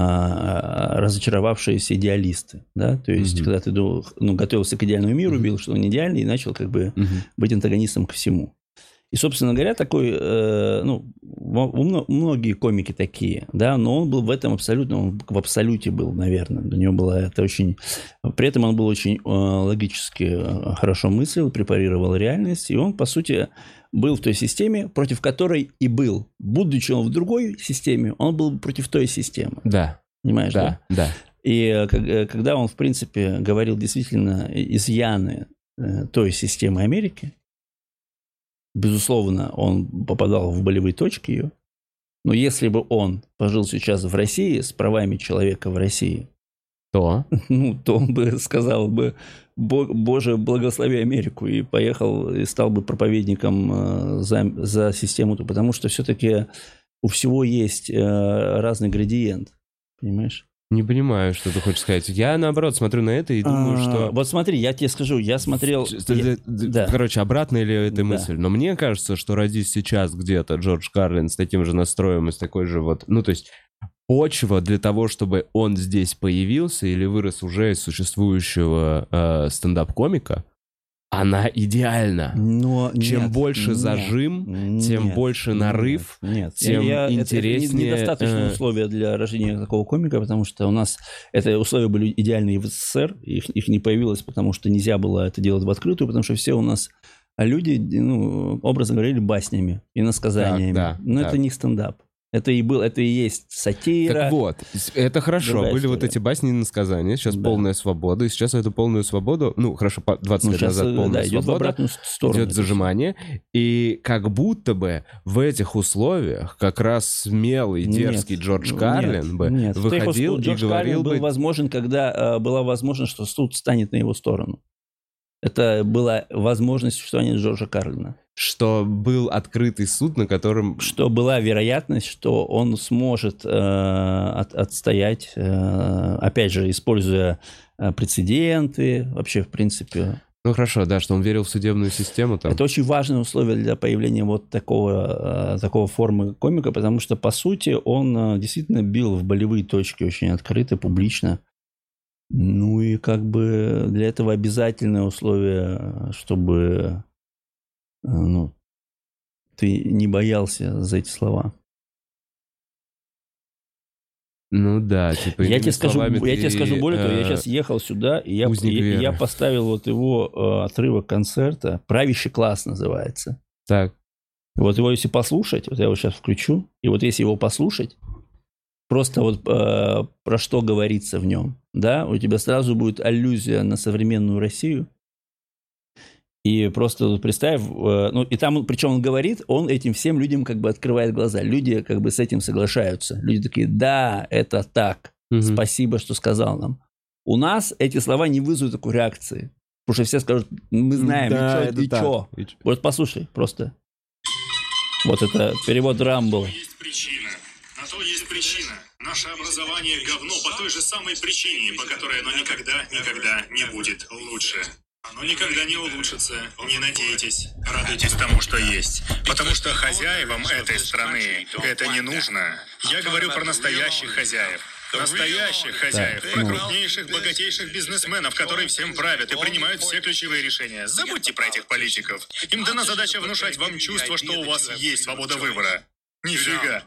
[SPEAKER 2] а, разочаровавшиеся идеалисты, да, то есть угу. когда ты ну, готовился к идеальному миру, угу. что он идеальный, и начал как бы угу. быть антагонистом ко всему. И, собственно говоря, такой, э, ну, у многие комики такие, да, но он был в этом абсолютно, он в абсолюте был, наверное. Для него было это очень... При этом он был очень э, логически э, хорошо мыслил, препарировал реальность, и он, по сути, был в той системе, против которой и был. Будучи он в другой системе, он был против той системы.
[SPEAKER 1] Да.
[SPEAKER 2] Понимаешь,
[SPEAKER 1] да?
[SPEAKER 2] Да. И э, когда он, в принципе, говорил действительно изъяны э, той системы Америки. Безусловно, он попадал в болевые точки ее. Но если бы он пожил сейчас в России с правами человека в России,
[SPEAKER 1] То?
[SPEAKER 2] ну, то он бы сказал бы, «Бо- Боже, благослови Америку, и поехал, и стал бы проповедником э, за, за систему, потому что все-таки у всего есть э, разный градиент, понимаешь?
[SPEAKER 1] Не понимаю, что ты хочешь сказать. Я, наоборот, смотрю на это и думаю,
[SPEAKER 2] А,
[SPEAKER 1] что...
[SPEAKER 2] Вот смотри, я тебе скажу, я смотрел... Я- да.
[SPEAKER 1] Короче, обратная ли эта
[SPEAKER 2] Да.
[SPEAKER 1] мысль? Но мне кажется, что родись сейчас где-то Джордж Карлин с таким же настроем и с такой же вот... Ну, то есть почва для того, чтобы он здесь появился или вырос уже из существующего э, стендап-комика, она идеальна.
[SPEAKER 2] Но
[SPEAKER 1] Чем
[SPEAKER 2] нет,
[SPEAKER 1] больше
[SPEAKER 2] нет,
[SPEAKER 1] зажим, тем
[SPEAKER 2] нет,
[SPEAKER 1] больше
[SPEAKER 2] нет,
[SPEAKER 1] нарыв,
[SPEAKER 2] Нет,
[SPEAKER 1] тем
[SPEAKER 2] Я- это-
[SPEAKER 1] интереснее,
[SPEAKER 2] Это недостаточное
[SPEAKER 1] э,
[SPEAKER 2] условие для рождения такого комика, потому что у нас это условия были идеальные в СССР, их, их не появилось, потому что нельзя было это делать в открытую, потому что все у нас люди, ну, образно говорили, баснями и насказаниями.
[SPEAKER 1] Так, да,
[SPEAKER 2] Но
[SPEAKER 1] так.
[SPEAKER 2] это не стендап. Это и был, это и есть сатира.
[SPEAKER 1] Так вот, это хорошо.
[SPEAKER 2] Другая
[SPEAKER 1] Были вот
[SPEAKER 2] история.
[SPEAKER 1] эти басни и насказания. Сейчас
[SPEAKER 2] Да.
[SPEAKER 1] полная свобода. И сейчас эту полную свободу, ну, хорошо, по- 20
[SPEAKER 2] Ну,
[SPEAKER 1] лет
[SPEAKER 2] сейчас,
[SPEAKER 1] назад
[SPEAKER 2] э,
[SPEAKER 1] полная
[SPEAKER 2] да, идет в
[SPEAKER 1] свобода.
[SPEAKER 2] обратную с- сторону.
[SPEAKER 1] идет зажимание, и как будто бы в этих условиях как раз смелый,
[SPEAKER 2] Нет,
[SPEAKER 1] дерзкий Джордж
[SPEAKER 2] нет,
[SPEAKER 1] Kарлин бы
[SPEAKER 2] нет. В тех
[SPEAKER 1] выходил и
[SPEAKER 2] Джордж Карлин
[SPEAKER 1] говорил
[SPEAKER 2] был
[SPEAKER 1] бы...
[SPEAKER 2] возможен, когда э, была возможность, что суд станет на его сторону. Это была возможность существования Джорджа Карлина.
[SPEAKER 1] что был открытый суд, на котором...
[SPEAKER 2] Что была вероятность, что он сможет э, от- отстоять, э, опять же, используя э, прецеденты, вообще, в принципе.
[SPEAKER 1] Ну хорошо, да, что он верил в судебную систему там.
[SPEAKER 2] Это очень важное условие для появления вот такого, э, такого формы комика, потому что, по сути, он э, действительно бил в болевые точки очень открыто, публично. Ну и как бы для этого обязательное условие, э, чтобы э, ну, ты не боялся за эти слова.
[SPEAKER 1] Ну да, типа...
[SPEAKER 2] Я тебе скажу, я тебе скажу более того, я
[SPEAKER 1] э,
[SPEAKER 2] сейчас ехал сюда, и я, я
[SPEAKER 1] веры.
[SPEAKER 2] поставил вот его э, отрывок концерта, «Правящий класс» называется.
[SPEAKER 1] Так,
[SPEAKER 2] Вот его если послушать, вот я его сейчас включу, и вот если его послушать, просто вот э, про что говорится в нем, да, у тебя сразу будет аллюзия на современную Россию. И просто вот представь, э, ну и там, причем он говорит, он этим всем людям как бы открывает глаза. Люди как бы с этим соглашаются. Люди такие, да, это так.
[SPEAKER 1] мгм.
[SPEAKER 2] Спасибо, что сказал нам. У нас эти слова не вызовут такой реакции. Потому что все скажут, мы знаем,
[SPEAKER 1] Да,
[SPEAKER 2] и
[SPEAKER 1] так.
[SPEAKER 2] и чё? Вот послушай просто. Вот это перевод Рамбл.
[SPEAKER 3] есть причина. На то есть причина. Наше образование говно по той же самой причине, по которой оно никогда, никогда не будет лучше. Оно никогда не улучшится. Не надейтесь. Радуйтесь тому, что есть. Потому что хозяевам этой страны это не нужно. Я говорю про настоящих хозяев. Настоящих хозяев, про крупнейших, богатейших бизнесменов, которые всем правят и принимают все ключевые решения. Забудьте про этих политиков. Им дана задача внушать вам чувство, что у вас есть свобода выбора. Нифига.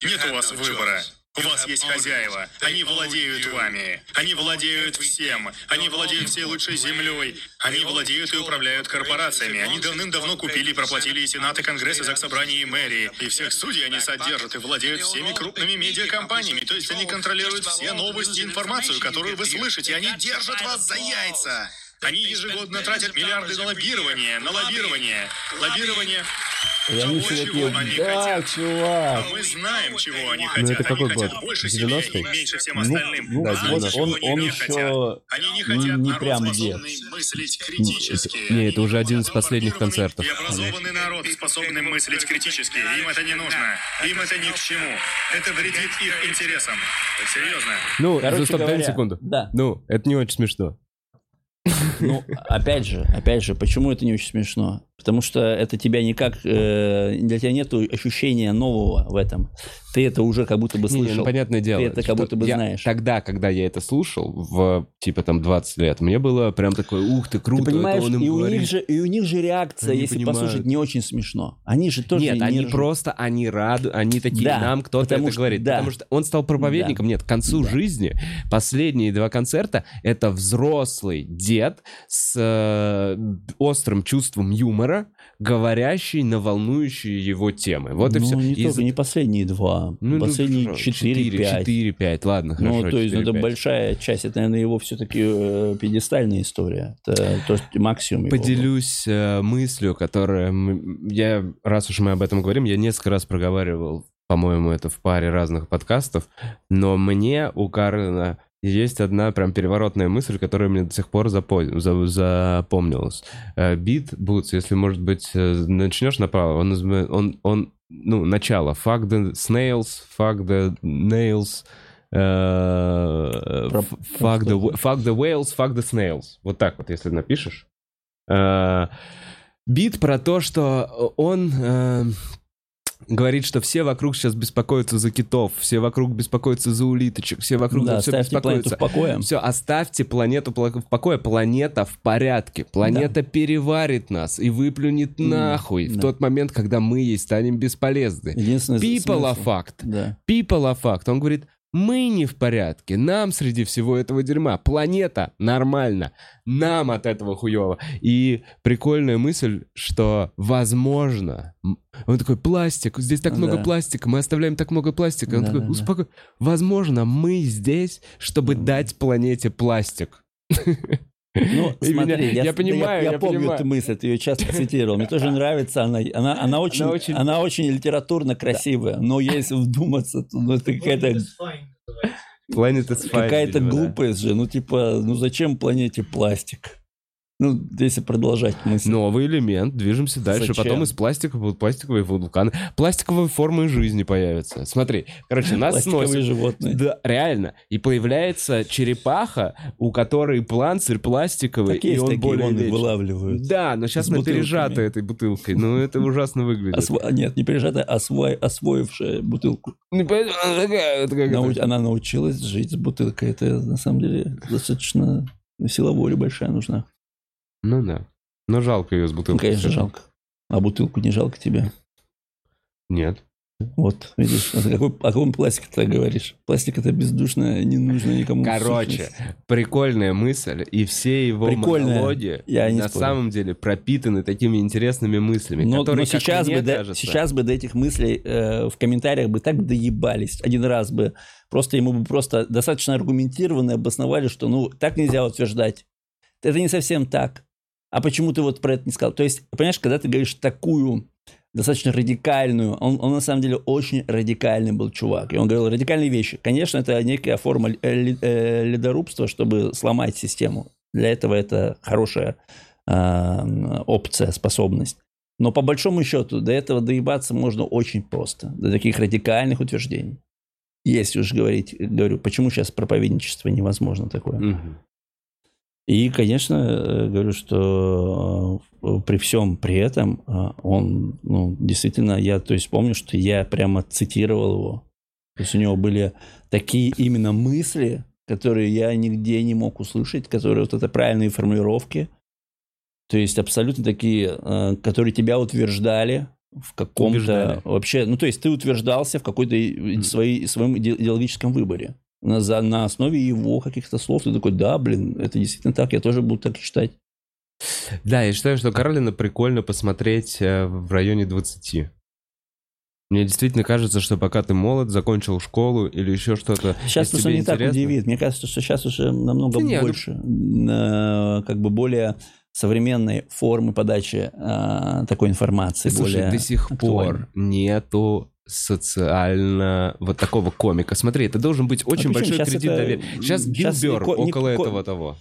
[SPEAKER 3] Нет у вас выбора. У вас есть хозяева. Они владеют вами. Они владеют всем. Они владеют всей лучшей землей. Они владеют и управляют корпорациями. Они давным-давно купили и проплатили и Сенат, и Конгресс, и Заксобрание, и мэрии. И всех судей они содержат и владеют всеми крупными медиакомпаниями. То есть они контролируют все новости и информацию, которую вы слышите. Они держат вас за яйца. Они ежегодно тратят миллиарды на лоббирование, на лоббирование, лоббирование. Того,
[SPEAKER 2] все
[SPEAKER 3] чего
[SPEAKER 2] такие,
[SPEAKER 3] они
[SPEAKER 2] да,
[SPEAKER 3] хотят.
[SPEAKER 2] чувак.
[SPEAKER 3] Мы знаем, чего они хотят.
[SPEAKER 1] Ну, это какой год?
[SPEAKER 3] больше
[SPEAKER 1] 90-й?
[SPEAKER 3] себе и меньше всем
[SPEAKER 2] Ну,
[SPEAKER 3] остальным.
[SPEAKER 2] ну,
[SPEAKER 1] Да,
[SPEAKER 3] Знаете,
[SPEAKER 2] вот
[SPEAKER 3] чего
[SPEAKER 2] он,
[SPEAKER 3] они
[SPEAKER 2] он
[SPEAKER 3] не хотят?
[SPEAKER 2] еще
[SPEAKER 3] Они не
[SPEAKER 2] не,
[SPEAKER 3] хотят
[SPEAKER 2] не прям дед.
[SPEAKER 3] способный мыслить критически.
[SPEAKER 1] Не, это уже один из последних концертов.
[SPEAKER 3] И образованный народ, способный мыслить критически. Им это не нужно. Им это ни к чему. Это вредит их интересам. Серьезно.
[SPEAKER 1] Ну,
[SPEAKER 2] Короче
[SPEAKER 1] стоп, дай секунду.
[SPEAKER 2] Да.
[SPEAKER 1] Ну, это не очень смешно.
[SPEAKER 2] Ну, опять же, опять же, почему это не очень смешно? Потому что это тебя никак, э, для тебя нет ощущения нового в этом. Ты это уже как будто бы
[SPEAKER 1] Не, не,
[SPEAKER 2] слышал.
[SPEAKER 1] ну, понятное дело.
[SPEAKER 2] Ты это как будто бы
[SPEAKER 1] я-
[SPEAKER 2] знаешь.
[SPEAKER 1] Тогда, когда я это слушал, в типа там 20 лет, мне было прям такое, ух ты, круто,
[SPEAKER 2] Ты понимаешь,
[SPEAKER 1] это он им
[SPEAKER 2] и у,
[SPEAKER 1] говорит.
[SPEAKER 2] них же, и у них же реакция,
[SPEAKER 1] Они
[SPEAKER 2] если
[SPEAKER 1] понимают.
[SPEAKER 2] послушать, не очень смешно. Они же тоже
[SPEAKER 1] Нет,
[SPEAKER 2] не
[SPEAKER 1] они
[SPEAKER 2] ржут.
[SPEAKER 1] просто, они рады, они такие,
[SPEAKER 2] Да,
[SPEAKER 1] нам кто-то это
[SPEAKER 2] что-
[SPEAKER 1] говорит.
[SPEAKER 2] да.
[SPEAKER 1] Потому что он стал проповедником. Нет, к концу
[SPEAKER 2] Да.
[SPEAKER 1] жизни последние два концерта это взрослый дед с э, острым чувством юмора, юмора, говорящий на волнующие его темы. Вот и
[SPEAKER 2] ну,
[SPEAKER 1] все.
[SPEAKER 2] Не,
[SPEAKER 1] И
[SPEAKER 2] только, не последние два,
[SPEAKER 1] Ну, ну,
[SPEAKER 2] последние
[SPEAKER 1] хорошо,
[SPEAKER 2] четыре, пять.
[SPEAKER 1] 4-5, ладно,
[SPEAKER 2] Ну,
[SPEAKER 1] хорошо.
[SPEAKER 2] то есть, ну, это
[SPEAKER 1] 4-5.
[SPEAKER 2] большая часть, это, наверное, его все-таки пьедестальная история. Это то, что максимум.
[SPEAKER 1] Поделюсь э, мыслью, которая... Я, раз уж мы об этом говорим, я несколько раз проговаривал, по-моему, это в паре разных подкастов, но мне у Карлина есть одна прям переворотная мысль, которая мне до сих пор запо- за- запомнилась. Э, Бит Бутс, если, может быть, э, начнешь направо, он, он, он ну, начало. Fuck the snails, fuck the nails, f- fuck, the, fuck the whales, fuck the snails. Вот так вот, если напишешь. Э, Бит про то, что он э, говорит, что все вокруг сейчас беспокоятся за китов, все вокруг беспокоятся за улиточек, все вокруг
[SPEAKER 2] Да,
[SPEAKER 1] все беспокоятся.
[SPEAKER 2] в покое.
[SPEAKER 1] Все, оставьте планету пла- в покое. Планета в порядке. Планета переварит нас и выплюнет
[SPEAKER 2] М,
[SPEAKER 1] нахуй в
[SPEAKER 2] да.
[SPEAKER 1] тот момент, когда мы ей станем бесполезны. People a
[SPEAKER 2] смысл-
[SPEAKER 1] fact.
[SPEAKER 2] Да.
[SPEAKER 1] People a fact. Он говорит, мы не в порядке. Нам среди всего этого дерьма. Планета нормально. Нам от этого хуево. И прикольная мысль, что возможно... Он такой, пластик, здесь так много
[SPEAKER 2] Да.
[SPEAKER 1] пластика, мы оставляем так много пластика. Он
[SPEAKER 2] Да,
[SPEAKER 1] такой,
[SPEAKER 2] да, да.
[SPEAKER 1] успокой. Возможно, мы здесь, чтобы
[SPEAKER 2] Да.
[SPEAKER 1] дать планете пластик.
[SPEAKER 2] Ну, смотри,
[SPEAKER 1] меня-
[SPEAKER 2] я,
[SPEAKER 1] я понимаю,
[SPEAKER 2] я,
[SPEAKER 1] я
[SPEAKER 2] помню
[SPEAKER 1] понимаю.
[SPEAKER 2] эту мысль, ты ее часто цитировал. Мне тоже нравится она. Она, она, очень,
[SPEAKER 1] Она
[SPEAKER 2] она,
[SPEAKER 1] очень-
[SPEAKER 2] очень... литературно красивая, но если вдуматься, то ну, это какая-то,
[SPEAKER 1] Planet is fine,
[SPEAKER 2] какая-то
[SPEAKER 1] видимо, да.
[SPEAKER 2] глупость же. Ну, типа, ну зачем планете пластик? Ну, если продолжать мысль.
[SPEAKER 1] Новый элемент, движемся дальше.
[SPEAKER 2] Зачем?
[SPEAKER 1] Потом из пластика будут пластиковые вулканы. Пластиковые формы жизни появятся. Смотри, короче, нас
[SPEAKER 2] Пластиковые
[SPEAKER 1] сносят.
[SPEAKER 2] животные.
[SPEAKER 1] Да, реально. И появляется черепаха, у которой планцирь пластиковый,
[SPEAKER 2] Так
[SPEAKER 1] и
[SPEAKER 2] есть
[SPEAKER 1] он
[SPEAKER 2] такие,
[SPEAKER 1] более вечный.
[SPEAKER 2] вылавливают.
[SPEAKER 1] Да, но сейчас
[SPEAKER 2] бутылками.
[SPEAKER 1] пережаты этой бутылкой. Ну, это ужасно выглядит.
[SPEAKER 2] Осво- Нет, не пережатая, а осво- освоившая бутылку.
[SPEAKER 1] Не понятно, она такая, как
[SPEAKER 2] Нау-. Она научилась жить с бутылкой. Это, на самом деле, достаточно сила воли большая нужна.
[SPEAKER 1] Ну да. Но жалко ее с
[SPEAKER 2] Ну,
[SPEAKER 1] бутылкой.
[SPEAKER 2] конечно, жалко. А бутылку не жалко тебе.
[SPEAKER 1] Нет.
[SPEAKER 2] Вот, видишь, а о, какой, о каком пластике ты говоришь? Пластик это бездушная, не нужно никому.
[SPEAKER 1] Короче,
[SPEAKER 2] сущность.
[SPEAKER 1] прикольная мысль, и все его
[SPEAKER 2] Прикольная.
[SPEAKER 1] монологи
[SPEAKER 2] Я не
[SPEAKER 1] на
[SPEAKER 2] спорю.
[SPEAKER 1] самом деле пропитаны такими интересными мыслями,
[SPEAKER 2] но,
[SPEAKER 1] которые,
[SPEAKER 2] но сейчас, бы до,
[SPEAKER 1] кажется,
[SPEAKER 2] сейчас бы до этих мыслей э, в комментариях бы так доебались. Один раз бы просто ему бы просто достаточно аргументированно обосновали, что ну так нельзя утверждать. Это не совсем так. А почему ты вот про это не сказал? То есть, понимаешь, когда ты говоришь такую достаточно радикальную, он, он на самом деле очень радикальный был чувак. И он говорил радикальные вещи. Конечно, это некая форма э, э, ледорубства, чтобы сломать систему. Для этого это хорошая э, опция, способность. Но по большому счету до этого доебаться можно очень просто. До таких радикальных утверждений. Если уж говорить, говорю, почему сейчас проповедничество невозможно такое.
[SPEAKER 1] Мгм.
[SPEAKER 2] И, конечно, э, говорю, что э, при всем при этом э, он, ну, действительно, я, то есть помню, что я прямо цитировал его. То есть у него были такие именно мысли, которые я нигде не мог услышать, которые вот это правильные формулировки. То есть абсолютно такие, э, которые тебя утверждали в каком-то вообще, ну то есть ты утверждался в какой-то и- своей, своем иде- идеологическом выборе. На, за- на основе его каких-то слов ты такой, да, блин, это действительно так, я тоже буду так считать.
[SPEAKER 1] Да, я считаю, что Карлина прикольно посмотреть э, в районе 20. Мне действительно кажется, что пока ты молод, закончил школу или еще что-то,
[SPEAKER 2] Сейчас
[SPEAKER 1] тебе
[SPEAKER 2] не так
[SPEAKER 1] интересно-
[SPEAKER 2] удивит. Мне кажется, что сейчас уже намного
[SPEAKER 1] Да ну-
[SPEAKER 2] больше, э, как бы более современной формы подачи э, такой информации.
[SPEAKER 1] Слушай,
[SPEAKER 2] более
[SPEAKER 1] до сих
[SPEAKER 2] актуальной.
[SPEAKER 1] пор нету социально вот такого комика. Смотри, это должен быть очень
[SPEAKER 2] причем
[SPEAKER 1] большой кредит
[SPEAKER 2] это-
[SPEAKER 1] доверия. Сейчас
[SPEAKER 2] щас
[SPEAKER 1] Бёрр
[SPEAKER 2] не ко- не
[SPEAKER 1] около
[SPEAKER 2] ко-
[SPEAKER 1] этого того.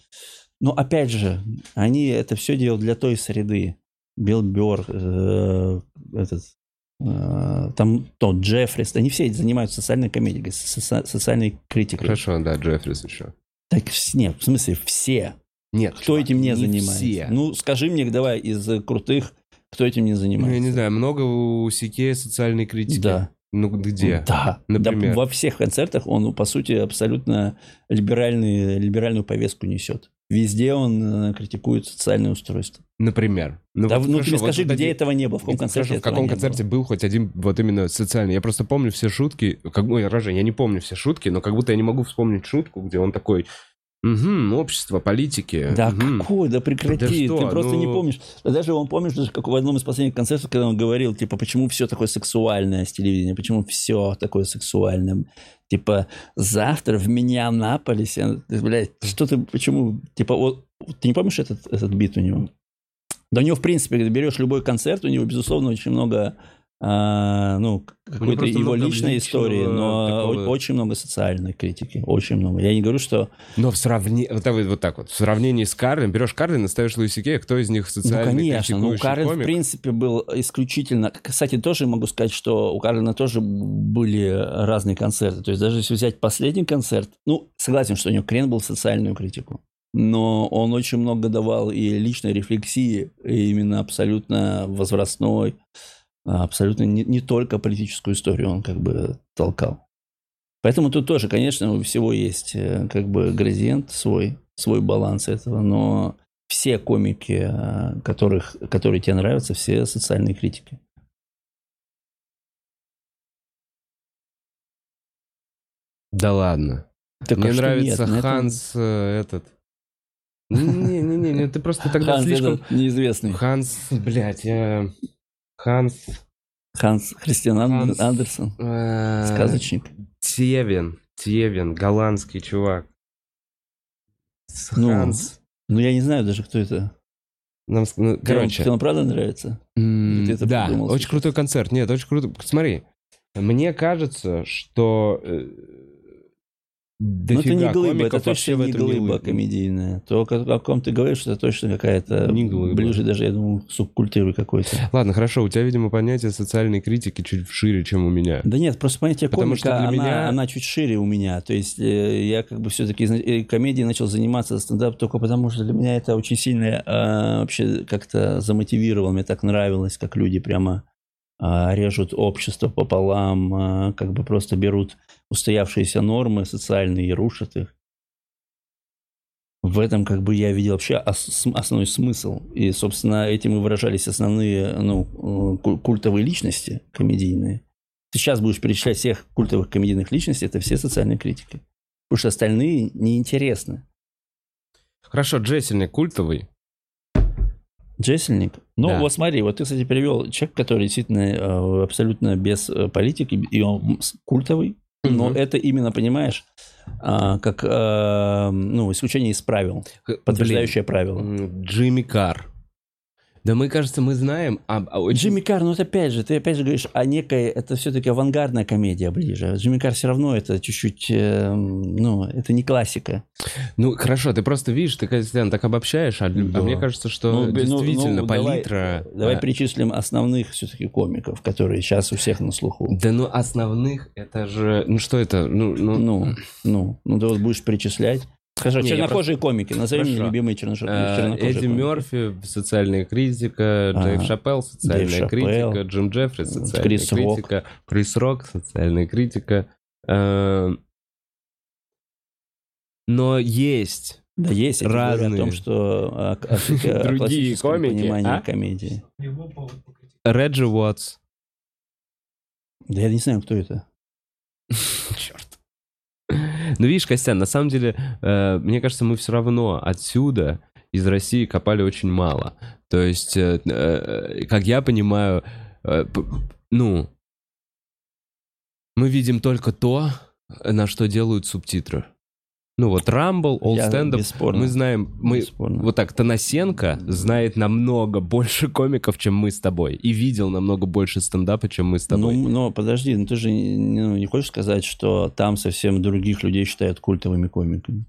[SPEAKER 2] Но опять же, они это все делают для той среды. Билл Бёрр, э, этот, э, там тот Джеффрис, они все занимаются социальной комедией, со- социальной критикой.
[SPEAKER 1] Хорошо, да, Джеффрис еще.
[SPEAKER 2] Так нет, в смысле все.
[SPEAKER 1] Нет,
[SPEAKER 2] Кто
[SPEAKER 1] чувак,
[SPEAKER 2] этим не,
[SPEAKER 1] не
[SPEAKER 2] занимается?
[SPEAKER 1] все.
[SPEAKER 2] Ну, скажи мне, давай, из крутых, кто этим не
[SPEAKER 1] Ну,
[SPEAKER 2] занимается?
[SPEAKER 1] я не знаю, много у Сикея социальной критики.
[SPEAKER 2] Да.
[SPEAKER 1] Ну, где?
[SPEAKER 2] Да.
[SPEAKER 1] Например?
[SPEAKER 2] Да, во всех концертах он, по сути, абсолютно либеральный, либеральную повестку несет. Везде он э, критикует социальное устройство.
[SPEAKER 1] Например. Ну,
[SPEAKER 2] Да,
[SPEAKER 1] вот
[SPEAKER 2] ну,
[SPEAKER 1] хорошо,
[SPEAKER 2] ты мне скажи,
[SPEAKER 1] вот
[SPEAKER 2] где
[SPEAKER 1] один-
[SPEAKER 2] этого не было, в каком
[SPEAKER 1] Хорошо,
[SPEAKER 2] концерте
[SPEAKER 1] в
[SPEAKER 2] этого
[SPEAKER 1] каком концерте
[SPEAKER 2] было?
[SPEAKER 1] был хоть один вот именно социальный? Я просто помню все шутки. Как, ой, Рожень, я не помню все шутки, но как будто я не могу вспомнить шутку, где он такой, Мгм, общество, политики.
[SPEAKER 2] Да
[SPEAKER 1] Мгм.
[SPEAKER 2] какой, да прекрати,
[SPEAKER 1] Да что,
[SPEAKER 2] ты просто не
[SPEAKER 1] ну-
[SPEAKER 2] помнишь. Да даже он помнишь, даже как в одном из последних концертов, когда он говорил, типа, почему все такое сексуальное с телевидения, почему все такое сексуальное. Типа, завтра в Миннеаполисе, блядь, что ты, почему, типа, вот, ты не помнишь этот, этот бит у него? Да у него, в принципе, берешь любой концерт, у него, безусловно, очень много, а, ну, какой-то его личной истории, но
[SPEAKER 1] такого.
[SPEAKER 2] очень много социальной критики, очень много. Я не говорю, что
[SPEAKER 1] Но в сравнении... Вот, так вот- вот так вот. В сравнении с Карлин, берешь Карлин и ставишь Луиси Кея, кто из них
[SPEAKER 2] Ну,
[SPEAKER 1] социальный
[SPEAKER 2] конечно. Ну, у
[SPEAKER 1] критикующий
[SPEAKER 2] Карлин, в
[SPEAKER 1] комик?
[SPEAKER 2] принципе, был исключительно... Кстати, тоже могу сказать, что у Карлина тоже были разные концерты. То есть даже если взять последний концерт, ну, согласен, что у него крен был в социальную критику. Но он очень много давал и личной рефлексии, и именно абсолютно возрастной, а, абсолютно не, не только политическую историю он как бы толкал. Поэтому тут тоже, конечно, у всего есть э, как бы градиент свой, свой баланс этого, но все комики, э, которых, которые тебе нравятся, все социальные критики.
[SPEAKER 1] Да ладно.
[SPEAKER 2] Так, а
[SPEAKER 1] Мне нравится
[SPEAKER 2] нет? Этом-
[SPEAKER 1] Ханс э, этот. Не-не-не, ты просто тогда
[SPEAKER 2] Ханс
[SPEAKER 1] слишком...
[SPEAKER 2] неизвестный.
[SPEAKER 1] Ханс, блядь, я... Ханс...
[SPEAKER 2] Ханс Христиан Ан-
[SPEAKER 1] Ханс.
[SPEAKER 2] Андерсон.
[SPEAKER 1] э,
[SPEAKER 2] Сказочник.
[SPEAKER 1] Тевин, Тевин, голландский чувак.
[SPEAKER 2] Ну,
[SPEAKER 1] Ханс.
[SPEAKER 2] Ну, я не знаю даже, кто это.
[SPEAKER 1] Нам ну,
[SPEAKER 2] Тебе он-
[SPEAKER 1] короче,
[SPEAKER 2] Тебе он правда нравится? ты это
[SPEAKER 1] да,
[SPEAKER 2] придумал
[SPEAKER 1] очень
[SPEAKER 2] сейчас?
[SPEAKER 1] крутой концерт. Нет, очень круто. Смотри, мне кажется, что
[SPEAKER 2] Ну, это не глыба, это точно не глыба
[SPEAKER 1] лы-
[SPEAKER 2] комедийная. То, о ком ты говоришь, это точно какая-то ближе даже, я думаю, к субкультуре какой-то.
[SPEAKER 1] Ладно, хорошо, у тебя, видимо, понятие социальной критики чуть шире, чем у меня.
[SPEAKER 2] Да нет, просто понятие
[SPEAKER 1] Потому
[SPEAKER 2] комика,
[SPEAKER 1] что для
[SPEAKER 2] она,
[SPEAKER 1] меня-
[SPEAKER 2] она чуть шире у меня. То есть э, я как бы все-таки э, комедией начал заниматься стендап только потому, что для меня это очень сильно э, вообще как-то замотивировало. Мне так нравилось, как люди прямо режут общество пополам, э, как бы просто берут устоявшиеся нормы социальные и рушат их. В этом как бы я видел вообще основной смысл. И, собственно, этим и выражались основные ну, э, ку- культовые личности комедийные. Сейчас будешь перечислять всех культовых комедийных личностей, это все социальные критики. Потому что остальные неинтересны.
[SPEAKER 1] Хорошо, Джессельник культовый.
[SPEAKER 2] Джессельник. Ну,
[SPEAKER 1] Да.
[SPEAKER 2] вот смотри, вот ты, кстати, привел человек, который действительно э, абсолютно без э, политики, и он культовый. Но
[SPEAKER 1] Мгм.
[SPEAKER 2] это именно, понимаешь, а, как а, ну, исключение из правил, подтверждающее правило.
[SPEAKER 1] блин, м, Джимми Карр. Да мы, кажется, мы знаем об... о очень-
[SPEAKER 2] Джимми Карр, ну вот опять же, ты опять же говоришь о некой, это все-таки авангардная комедия ближе. Джимми Карр все равно это чуть-чуть, э, ну, это не классика.
[SPEAKER 1] Ну, хорошо, ты просто видишь, ты, Костян, так обобщаешь, а,
[SPEAKER 2] Да.
[SPEAKER 1] а мне кажется, что
[SPEAKER 2] Ну, ну,
[SPEAKER 1] действительно
[SPEAKER 2] ну, давай-
[SPEAKER 1] палитра...
[SPEAKER 2] Давай
[SPEAKER 1] а,
[SPEAKER 2] перечислим основных все-таки комиков, которые сейчас у всех на слуху.
[SPEAKER 1] Да ну, основных, это же... Ну, что это? Ну, ну,
[SPEAKER 2] Ну, ну, ну ты вот будешь перечислять. Скажи,
[SPEAKER 1] Не,
[SPEAKER 2] чернокожие комики, назови мне
[SPEAKER 1] Хорошо.
[SPEAKER 2] любимые черно-
[SPEAKER 1] э,
[SPEAKER 2] чернокожие
[SPEAKER 1] Эдди
[SPEAKER 2] комики.
[SPEAKER 1] Мерфи, социальная критика,
[SPEAKER 2] Ага.
[SPEAKER 1] Шапелл, социальная критика. Джим Джеффри, социальная
[SPEAKER 2] Крис Рок.
[SPEAKER 1] критика, Крис Рок, социальная критика. Э, Но есть
[SPEAKER 2] Да есть, я тебе говорю
[SPEAKER 1] разные
[SPEAKER 2] о том, что о, о- о
[SPEAKER 1] другие
[SPEAKER 2] классическом
[SPEAKER 1] комики,
[SPEAKER 2] понимании
[SPEAKER 1] а?
[SPEAKER 2] комедии.
[SPEAKER 1] Реджи Уотс.
[SPEAKER 2] Да я не знаю, кто это.
[SPEAKER 1] Ну, видишь, Костян, на самом деле, э, мне кажется, мы все равно отсюда, из России, копали очень мало. То есть, э, э, как я понимаю, ну, мы видим только то, на что делают субтитры. Ну, вот Up,
[SPEAKER 2] бесспорно.
[SPEAKER 1] мы знаем, мы,
[SPEAKER 2] Бесспорно.
[SPEAKER 1] вот так, Танасенко знает намного больше комиков, чем мы с тобой, и видел намного больше стендапа, чем мы с тобой.
[SPEAKER 2] Ну, но подожди, ну ты же ну, не хочешь сказать, что там совсем других людей считают культовыми комиками?